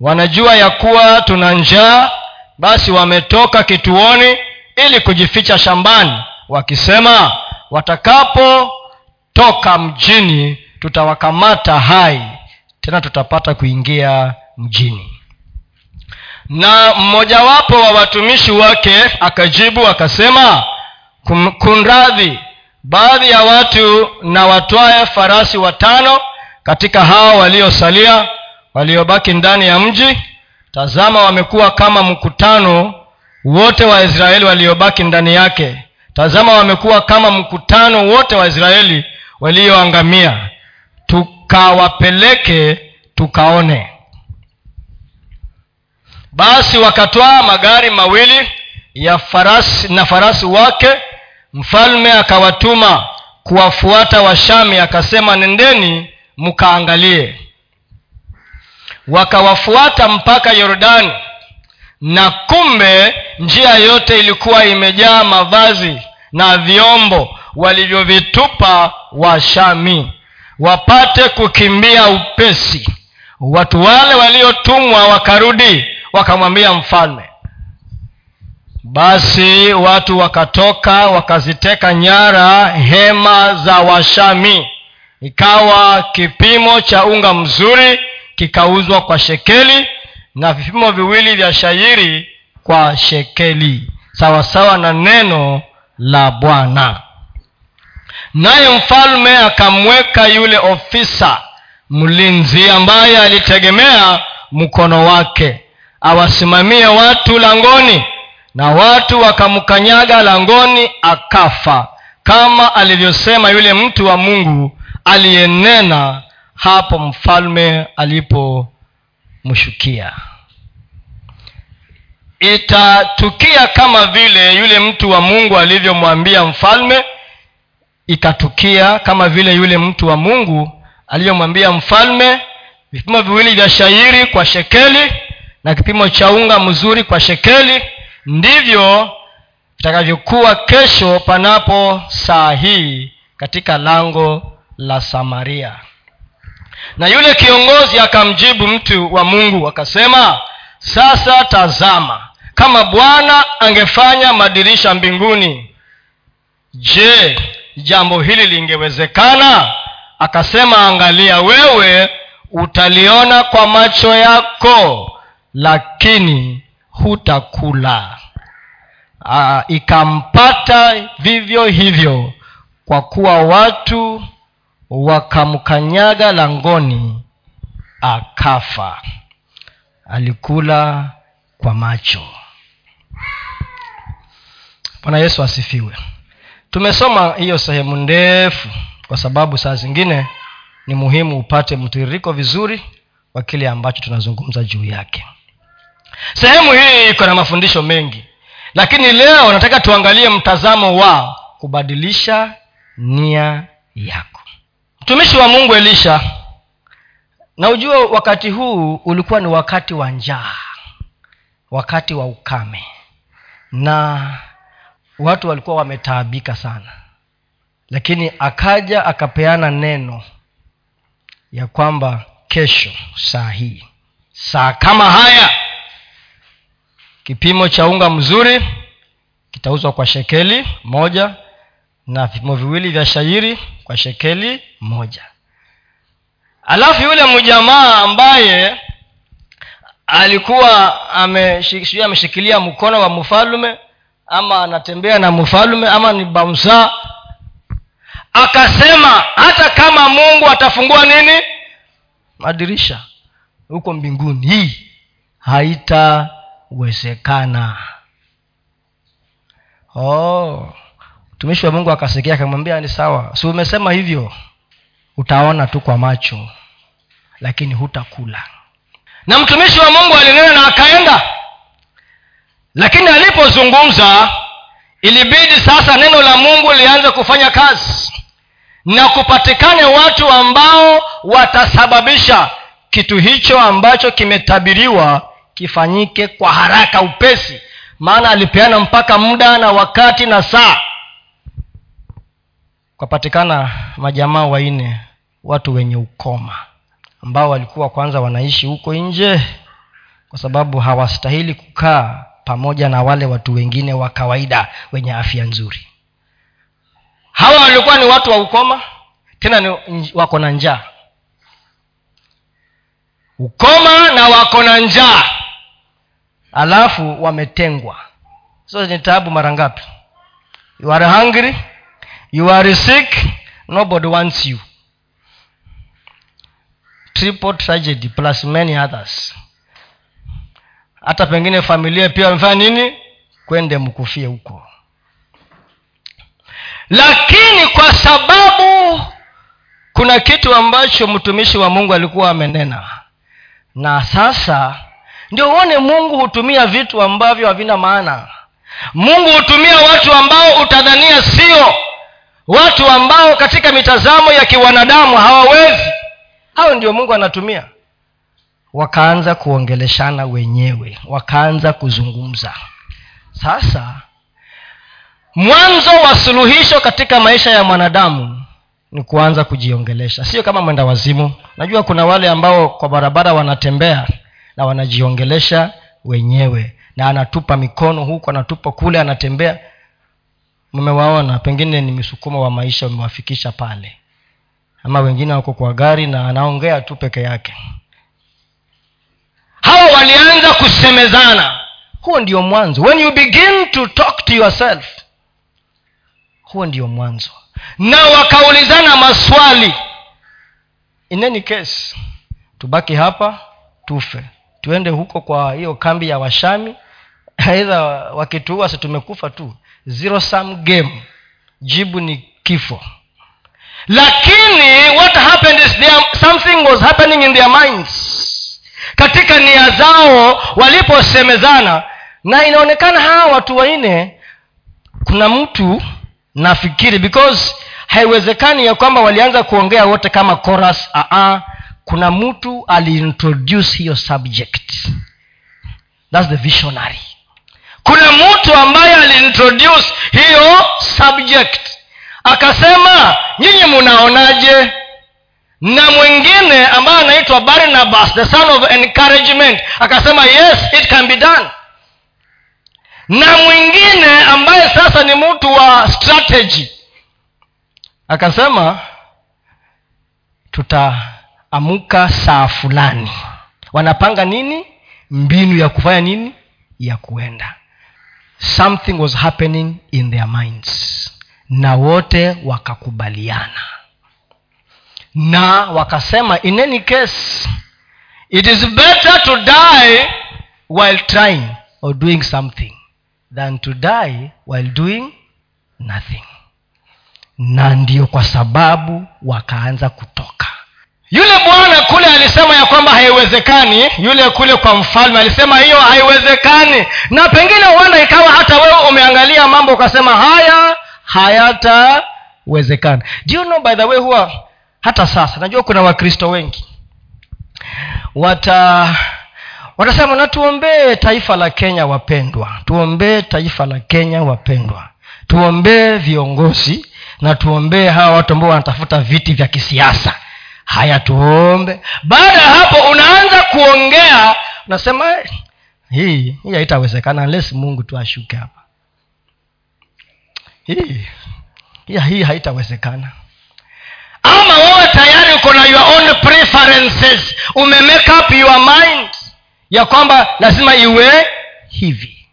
wanajua ya kuwa tuna njaa basi wametoka kituoni ili kujificha shambani wakisema watakapotoka mjini tutawakamata hai tena tutapata kuingia mjini. Na mmojawapo wa watumishi wake akajibu akasema kunradhi baadhi ya watu na watwae farasi watano katika hao waliosalia waliobaki ndani ya mji. Tazama wamekuwa kama mkutano wote waisraeli waliobaki ndani yake. Tazama wamekuwa kama mkutano wote wa israeli walioangamia. Tukawapeleke tukaone. Basi wakatwaa magari mawili ya farasi na farasi wake mfalme akawatuma kuwafuata washami akasema nendeni mkaangalie. Wakawafuata mpaka yordani na kumbe njia yote ilikuwa imejaa mavazi na vyombo walivyovitupa washami wapate kukimbia upesi. Watu wale waliotumwa wakarudi wakamwambia mfalme. Basi watu wakatoka wakaziteka nyara hema za washami. Ikawa kipimo cha unga mzuri kikauzwa kwa shekeli na vipimo viwili vya shairi kwa shekeli sawasawa na neno la bwana. Naye mfalme akamweka yule ofisa mlinzi ambaye alitegemea mkono wake awasimamie watu langoni na watu wakamkanyaga langoni akafa. Kama alivyosema yule mtu wa mungu aliyenena hapo mfalme alipomshukia itatukia kama vile yule mtu wa mungu alivyomwambia mfalme. Ikatukia kama vile yule mtu wa mungu alivyomwambia mfalme. Vipimo viwili vya shairi kwa shekeli na kipimo cha unga mzuri kwa shekeli. Ndivyo vitakavyokuwa kesho panapo saa hii katika lango la samaria na yule kiongozi akamjibu mtu wa mungu akasema sasa tazama kama bwana angefanya madirisha mbinguni je jambo hili lingewezekana? Akasema angalia wewe utaliona kwa macho yako lakini hutakula. Aa, ikampata vivyo hivyo kwa kuwa watu wakamkanyaga langoni akafa. Alikula kwa macho. Bwana yesu asifiwe. Tumesoma hiyo sehemu ndefu kwa sababu saa zingine ni muhimu upate mtiririko vizuri wa kile ambacho tunazungumza juu yake. Sehemu hii iko na mafundisho mengi lakini leo nataka tuangalie mtazamo wa kubadilisha nia yako mtumishi wa mungu elisha na ujue wakati huu ulikuwa ni wakati wa njaa wakati wa ukame na watu walikuwa wametaabika sana. Lakini akaja akapeana neno ya kwamba kesho saa hii saa kama haya kipimo cha unga mzuri kitauzwa kwa shekeli moja na vipimo viwili vya shairi kwa shekeli moja. Alafu yule mjamaa ambaye alikuwa sijui ameshikilia mkono wa mfalume ama anatembea na mfalume ama ni bamsa akasema hata kama mungu atafungua nini? Madirisha huko mbinguni. Hii haitawezekana. Oh mtumishi wa mungu akasikia akamwambia ni sawa. Si umesema hivyo utaona tu kwa macho lakini hutakula. Na mtumishi wa mungu alinena na akaenda. Lakini alipozungumza ilibidi sasa neno la mungu lianze kufanya kazi na kupatikane watu ambao watasababisha kitu hicho ambacho kimetabiriwa kifanyike kwa haraka upesi. Maana alipeana mpaka muda na wakati na saa kwapatikana majamaa waine watu wenye ukoma ambao walikuwa kwanza wanaishi huko nje kwa sababu hawastahili kukaa pamoja na wale watu wengine wa kawaida wenye afya nzuri. Hawa walikuwa ni watu wa ukoma tena ni wako na njaa. Ukoma na wako na njaa. Alafu wametengwa. So ni taabu mara ngapi? You are hungry you are sick nobody wants you. Triple tragedy plus many others. Hata pengine familia pia wamefanya nini? Kwende mkufie huko. Lakini kwa sababu kuna kitu ambacho mtumishi wa mungu alikuwa amenena. Na sasa ndio uone mungu hutumia vitu ambavyo havina maana. Mungu hutumia watu ambao utadhania sio watu ambao katika mitazamo ya kiwanadamu hawawezi. Hao ndio mungu anatumia. Wakaanza kuongeleshana wenyewe wakaanza kuzungumza. Sasa mwanzo wa suluhisho katika maisha ya mwanadamu ni kuanza kujiongelesha. Sio kama mwenda wazimu. Najua kuna wale ambao kwa barabara wanatembea na wanajiongelesha wenyewe na anatupa mikono huku anatupa kule anatembea mmewaona pengine ni msukumo wa maisha umewafikisha pale. Ama wengine wako kwa gari na anaongea tu peke yake. Hawa walianza kusemezana. Huo ndio mwanzo. When you begin to talk to yourself huo ndio mwanzo. Na wakaulizana maswali. In any case tubaki hapa tufe. Tuende huko kwa hiyo kambi ya washami. (laughs) Aidha wakituua si tumekufa tu zero sum game. Jibu ni kifo. Lakini what happened is there, something was happening in their minds. Katika nia zao waliposemezana na inaonekana hawa watu wanne kuna mtu nafikiri because haiwezekani ya kwamba walianza kuongea wote kama chorus uh-uh. kuna mtu aliintroduce hiyo subject. Thats the visionary kuna mtu ambaye aliintroduce hiyo subject. Akasema nyinyi munaonaje na mwingine ambaye anaitwa barnabas the son of encouragement akasema yes it can be done. Na mwingine ambaye sasa ni mtu wa strategy akasema tutaamuka saa fulani. Wanapanga nini? Mbinu ya kufanya nini? Ya kuenda something was happening in their minds. Na wote wakakubaliana. Na wakasema in any case it is better to die while trying or doing something than to die while doing nothing. Na ndio kwa sababu wakaanza kutoka yule bwana kule alisema ya kwamba haiwezekani. Yule kule kwa mfalme alisema hiyo haiwezekani. Na pengine huenda ikawa hata wewe umeangalia mambo ukasema haya hayatawezekana do you know by the way huwa hata sasa najua kuna wakristo wengi. Wata watasema na tuombee taifa la kenya wapendwa tuombee taifa la kenya wapendwa tuombee viongozi na tuombee hawa watu ambao wanatafuta viti vya kisiasa haya tuombe. Baada ya hapo unaanza kuongea. Unasema hii hii haitawezekana unless mungu tu ashuke hapa. Hii hii, hii haitawezekana. Ama wewe tayari uko na your own preferences. Umemake up your mind ya kwamba lazima iwe hivi.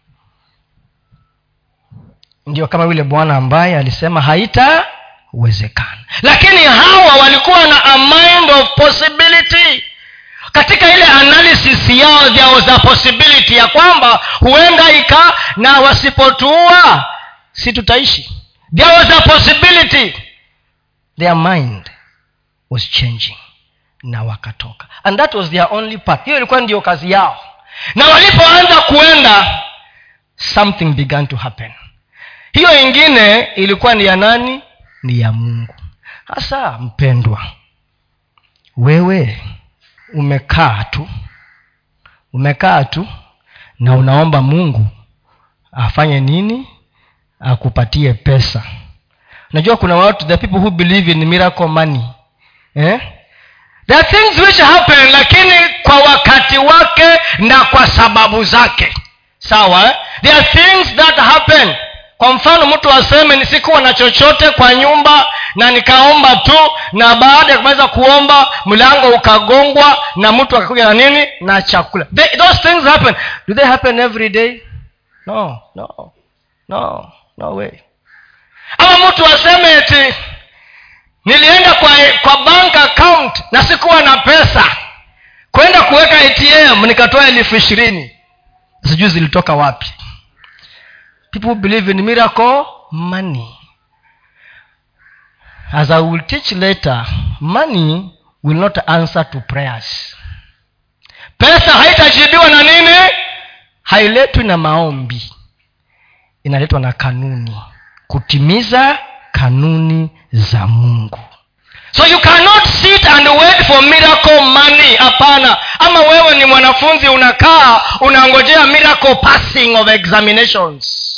Ndio kama yule bwana ambaye alisema haitawezekana lakini hawa walikuwa na a mind of possibility. Katika ile analysis yao vyao za possibility ya kwamba huenda ika na wasipotuua si tutaishi. There was possibility. Their mind was changing na wakatoka. And that was their only part hiyo ilikuwa ndiyo kazi yao. Na walipoanza kuenda something began to happen. Hiyo ingine ilikuwa ni ya nani ni ya mungu. Hasa mpendwa wewe umekaa tu umekaa tu na unaomba mungu afanye nini? Akupatie pesa. Unajua kuna watu the people who believe in miracle money eh? there are things which happen lakini kwa wakati wake na kwa sababu zake. Sawa eh? there are things that happen kwa mfano mtu aseme nisikuwa na chochote kwa nyumba na nikaomba tu na baada ya kumaliza kuomba mlango ukagongwa na mtu akakuja na nini? Na chakula. They, those things happen. Do they happen every day? No no no no way. Ama mtu aseme eti nilienda kwa kwa bank account na sikuwa na pesa. Kwenda kuweka atm nikatoa elfu ishirini. Sijui zilitoka wapi people believe in miracle money. As i will teach later money will not answer to prayers. Pesa haitajibiwa na nini? Hailetwi na maombi. Inaletwa na kanuni. Kutimiza kanuni za mungu. So you cannot sit and wait for miracle money. Hapana. Ama wewe ni mwanafunzi unakaa unangojea miracle passing of examinations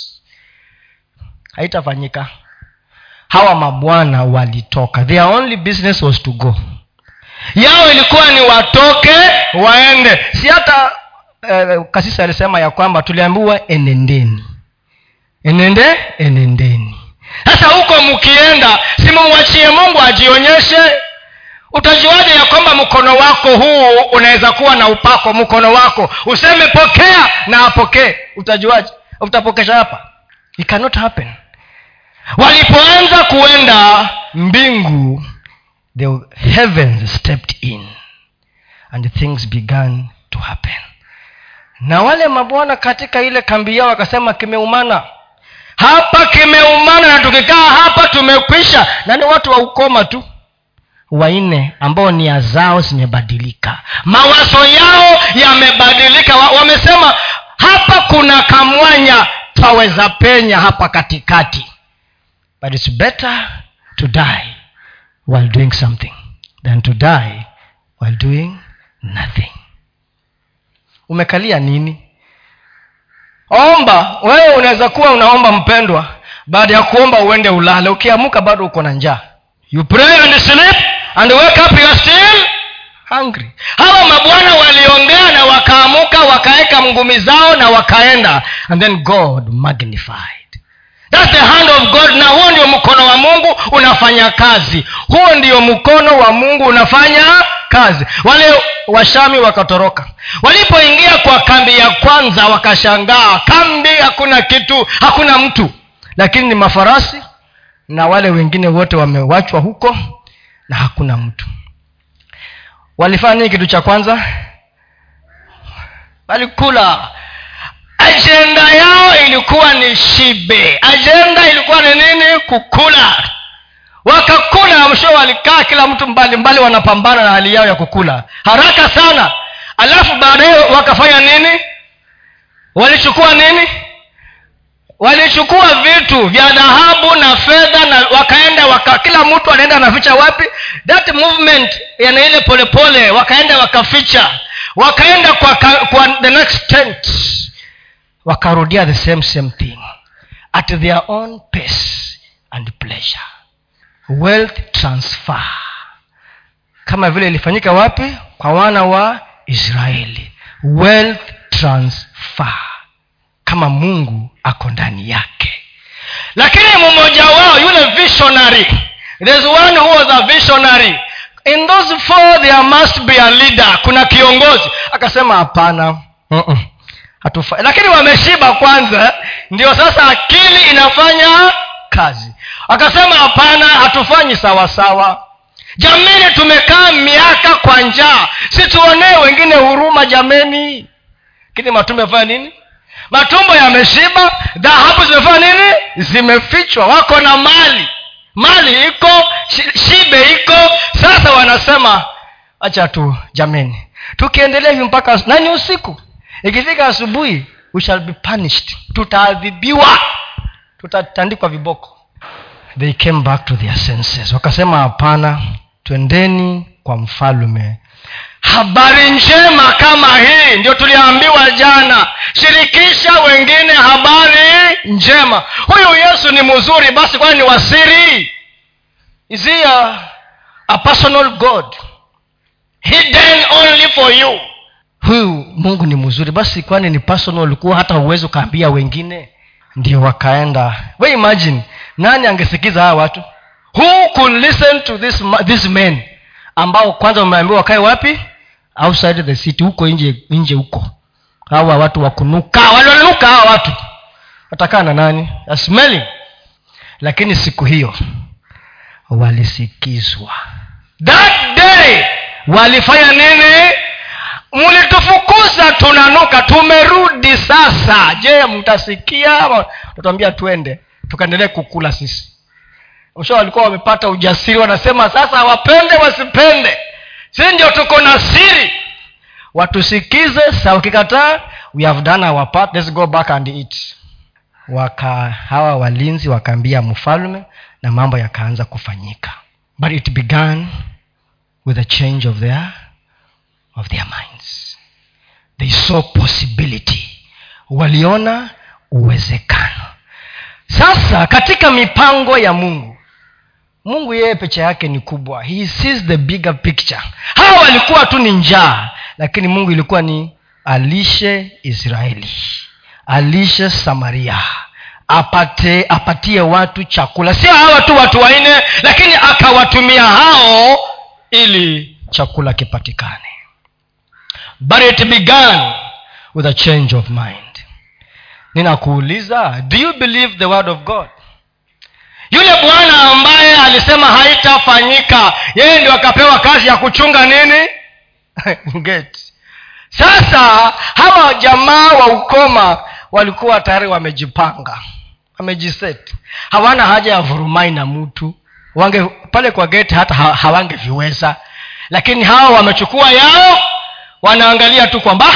haitafanyika. Hawa mabwana walitoka. Their only business was to go. Yao ilikuwa ni watoke waende. Si hata eh, kasisi alisema ya kwamba tuliambiwa enendeni. Enende enendeni. Sasa huko mkienda simumwachie mungu ajionyeshe. Utajuaje ya kwamba mkono wako huu unaweza kuwa na upako? Mkono wako. Useme pokea na apokee. Utajuaje? Utapokesha hapa? It cannot happen walipoanza kuenda mbingu the heavens stepped in and things began to happen. Na wale mabwana katika ile kambi yao wakasema kimeumana. Hapa kimeumana na tukikaa hapa tumekwisha. Na ni watu wa ukoma tu. Wanne ambao nia zao zimebadilika. Mawazo yao yamebadilika. Wamesema hapa kuna kamwanya twaweza penya hapa katikati but it's better to die while doing something than to die while doing nothing. Umekalia nini? Omba wewe unaweza kuwa unaomba mpendwa baada ya kuomba uende ulale. Ukiamuka bado uko na njaa. You pray and sleep and wake up you are still hungry. Hawa mabwana waliongea na wakaamuka wakaweka ngumi zao na wakaenda. And then god magnified thats the hand of god. Na huo ndio mkono wa mungu unafanya kazi. Huo ndio mkono wa mungu unafanya kazi. Wale washami wakatoroka. Walipoingia kwa kambi ya kwanza wakashangaa. Kambi hakuna kitu hakuna mtu. Lakini ni mafarasi na wale wengine wote wamewachwa huko na hakuna mtu. Walifanya nini kitu cha kwanza? Walikula ajenda yao ilikuwa ni shibe. Ajenda ilikuwa ni nini? Kukula. Wakakula msho walikaa kila mtu mbalimbali mbali wanapambana na hali yao ya kukula. Haraka sana. Alafu baadaye wakafanya nini? Walichukua nini? Walichukua vitu vya dhahabu na fedha na wakaenda waka, kila mtu anaenda anaficha wapi? That movement yana ile polepole wakaenda wakaficha. Wakaenda kwa, kwa the next tent wakarudia the same same thing. At their own pace and pleasure. Wealth transfer. Kama vile ilifanyika wapi? Kwa wana wa israeli. Wealth transfer. Kama mungu ako ndani yake. Lakini mmoja wao yule visionary. There's one who was a visionary. In those four there must be a leader. Kuna kiongozi. Akasema hapana. Mm-mm. Hatufa... lakini wameshiba kwanza ndio sasa akili inafanya kazi. Akasema hapana hatufanyi sawasawa. Jameni tumekaa miaka kwa njaa. Si tuonee wengine huruma jameni. Lakini matumbo yafanya nini? Matumbo yameshiba. Dhahabu zimefanya nini? Zimefichwa. Wako na mali. Mali iko shibe iko. Sasa wanasema acha tu jameni. Tukiendelea hivi mpaka nani usiku ikifika asubuhi we shall be punished. Tutaadhibiwa. Tutatandikwa viboko. They came back to their senses. Wakasema hapana twendeni kwa mfalume. Habari njema kama hii ndio tuliambiwa jana. Shirikisha wengine habari njema. Huyu yesu ni mzuri basi kwani ni wasiri is he a, a personal god? Hidden only for you huyu mungu ni mzuri. Basi kwani ni personal? Ulikuwa hata uwezi ukaambia wengine? Ndio wakaenda. We imagine nani angesikiza hawa watu? Who could listen to this, this men ambao kwanza wameambiwa wakae wapi? Outside the city huko nje huko. Hawa watu wakunuka walionuka hawa watu. Watakaa na nani? Smelling. Lakini siku hiyo walisikizwa. That day walifanya nini mlitufukuza tunanuka tumerudi sasa. Je mtasikia? Tutambia twende tukaendelee kukula sisi. Msho walikuwa wamepata ujasiri wanasema sasa wapende wasipende. Si ndio tuko na siri? Watusikize sa wakikataa we have done our part. Let's go back and eat. Waka hawa walinzi wakaambia mfalme na mambo yakaanza kufanyika. But it began with a change of their of their minds. They saw possibility. Waliona uwezekano. Sasa katika mipango ya mungu mungu yeye pecha yake ni kubwa. He sees the bigger picture. Hawa walikuwa tu ni njaa lakini mungu ilikuwa ni alishe israeli alishe samaria apate apatie watu chakula. Sio hawa tu watu wanne lakini akawatumia hao ili chakula kipatikane but it began with a change of mind. Ninakuuliza do you believe the word of god? Yule bwana ambaye alisema haitafanyika yeye ndio akapewa kazi ya kuchunga nini? (laughs) Sasa hawa jamaa wa ukoma walikuwa tayari wamejipanga wamejiseti hawana haja ya vurumai na mtu. Wange pale kwa geti hata hawangeviweza. Lakini hawa wamechukua yao wanaangalia tu kwamba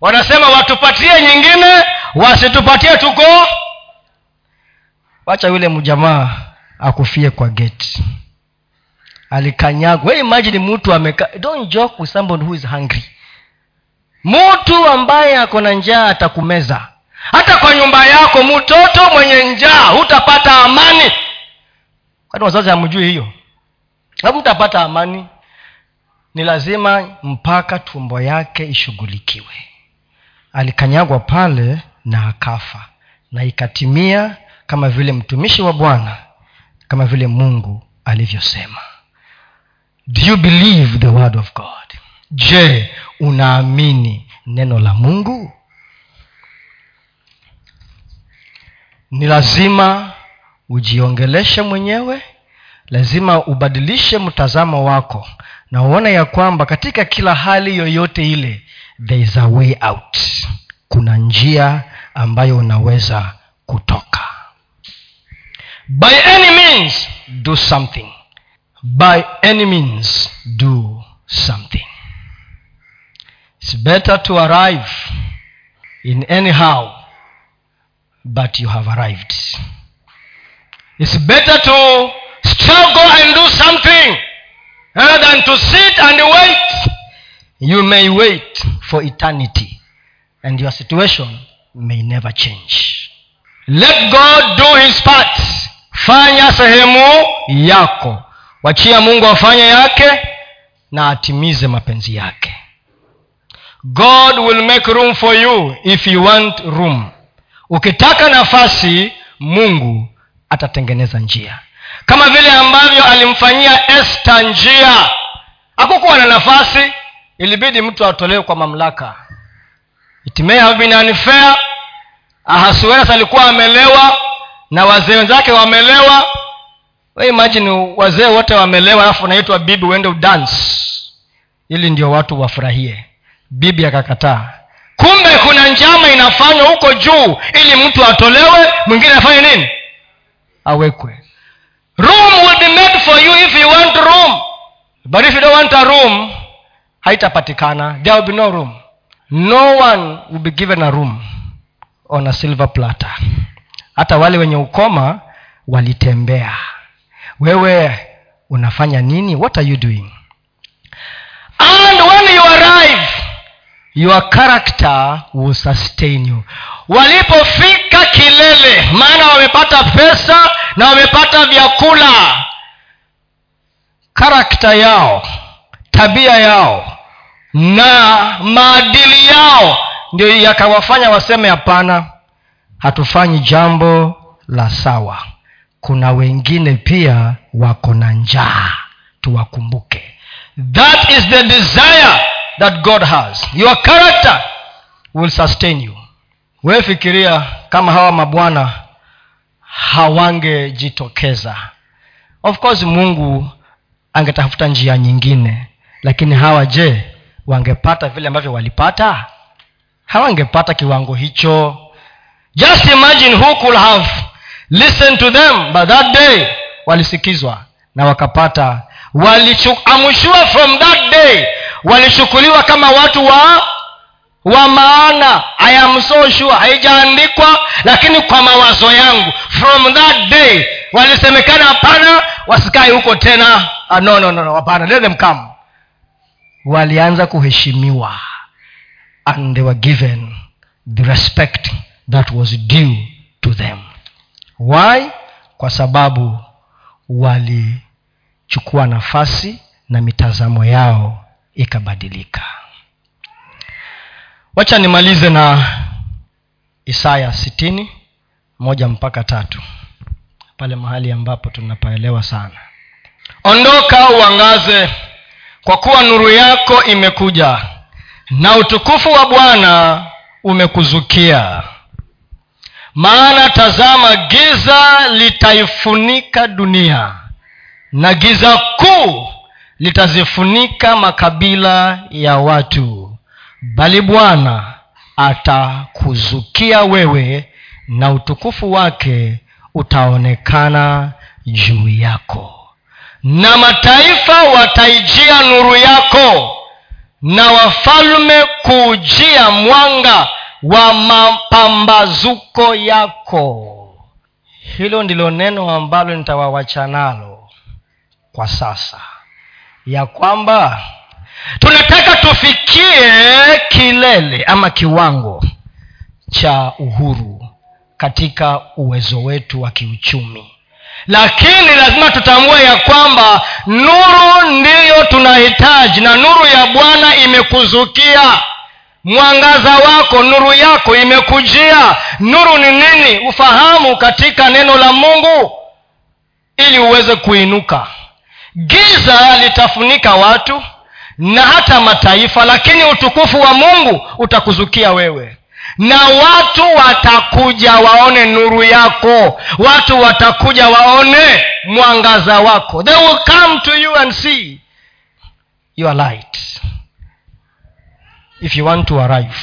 wanasema watupatie nyingine wasitupatie tuko. Wacha yule mjamaa akufie kwa geti alikanyagwa. Imagine mtu ameka don't joke with somebody who is hungry. Mtu ambaye ako na njaa atakumeza. Hata kwa nyumba yako mtoto mwenye njaa hutapata amani. Kwani wazazi hamjui hiyo. Hamtapata amani ni lazima mpaka tumbo yake ishughulikiwe. Alikanyagwa pale na akafa. Na ikatimia kama vile mtumishi wa bwana kama vile mungu alivyosema. Do you believe the word of god? Je unaamini neno la mungu? Ni lazima ujiongeleshe mwenyewe lazima ubadilishe mtazamo wako na uone ya kwamba katika kila hali yoyote ile there is a way out. Kuna njia ambayo unaweza kutoka. By any means do something. By any means do something. It's better to arrive in anyhow but you have arrived. It's better to struggle and do something. Rather than to sit and wait you may wait for eternity. And your situation may never change. Let god do his part. Fanya sehemu yako. Wachia mungu afanye yake na atimize mapenzi yake. God will make room for you if you want room. Ukitaka nafasi mungu atatengeneza njia kama vile ambavyo alimfanyia esta njia. Hakukuwa na nafasi ilibidi mtu atolewe kwa mamlaka. It may ahasueras alikuwa amelewa na wazee wenzake wamelewa. We wazee wote wamelewa alafu unaitwa bibi uende udance. Ili ndio watu wafurahie. Bibi akakataa. Kumbe kuna njama inafanywa huko juu ili mtu atolewe mwingine afanye nini? Awekwe room will be made for you if you want room. But if you don't want a room haitapatikana. There will be no room. No one will be given a room on a silver platter. Hata wale wenye ukoma walitembea. Wewe unafanya nini? What are you doing? And when you arrive your character will sustain you. Walipofika kilele maana wamepata pesa na wamepata vyakula. Karakta yao tabia yao na maadili yao ndio yakawafanya waseme hapana hatufanyi jambo la sawa. Kuna wengine pia wako na njaa tuwakumbuke. That is the desire that god has. Your character will sustain you. Wewe kama hawa mabwana hawangejitokeza. Of course mungu angetafuta njia nyingine lakini hawa je wangepata vile ambavyo walipata? Hawangepata kiwango hicho. Just imagine who could have listened to them but that day walisikizwa na wakapata. Waliamshua from that day walichukuliwa kama watu wa wa maana i am so sure. Haijaandikwa lakini kwa mawazo yangu from that day walisemekana hapana wasikae huko tena. Ah, no no no hapana. Let them come. Walianza kuheshimiwa and they were given the respect that was due to them. Why? Kwa sababu walichukua nafasi na mitazamo yao ikabadilika wacha nimalize na isaya sitini moja mpaka tatu. Pale mahali ambapo tunapaelewa sana. Ondoka uangaze kwa kuwa nuru yako imekuja na utukufu wa bwana umekuzukia. Maana tazama giza litaifunika dunia na giza kuu litazifunika makabila ya watu bali bwana atakuzukia wewe na utukufu wake utaonekana juu yako. Na mataifa wataijia nuru yako na wafalme kuujia mwanga wa mapambazuko yako. Hilo ndilo neno ambalo nitawawacha nalo kwa sasa. Ya kwamba tunataka tufikie kilele ama kiwango cha uhuru katika uwezo wetu wa kiuchumi. Lakini lazima tutambue ya kwamba nuru ndiyo tunahitaji na nuru ya bwana imekuzukia. Mwangaza wako nuru yako imekujia. Nuru ni nini? Ufahamu katika neno la mungu ili uweze kuinuka. Giza litafunika watu na hata mataifa lakini utukufu wa mungu utakuzukia wewe. Na watu watakuja waone nuru yako. Watu watakuja waone mwangaza wako. They will come to you and see your light. If you want to arrive.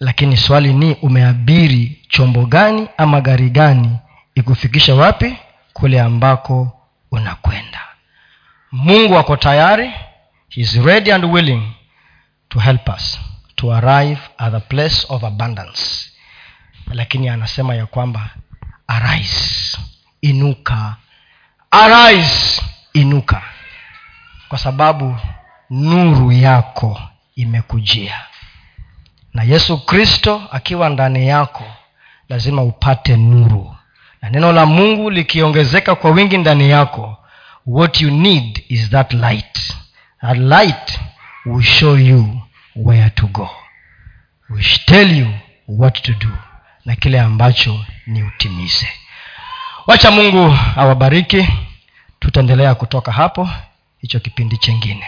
Lakini swali ni umeabiri chombo gani ama gari gani ikufikisha wapi? Kule ambako unakwenda mungu ako tayari. He is ready and willing to help us to arrive at the place of abundance. Lakini anasema ya kwamba arise inuka. Arise inuka. Kwa sababu nuru yako imekujia. Na yesu kristo akiwa ndani yako lazima upate nuru. Na neno la mungu likiongezeka kwa wingi ndani yako what you need is that light. A light will show you where to go. Will tell you what to do na kile ambacho ni utimize. Wacha mungu awabariki. Tutaendelea kutoka hapo. Hicho kipindi chengine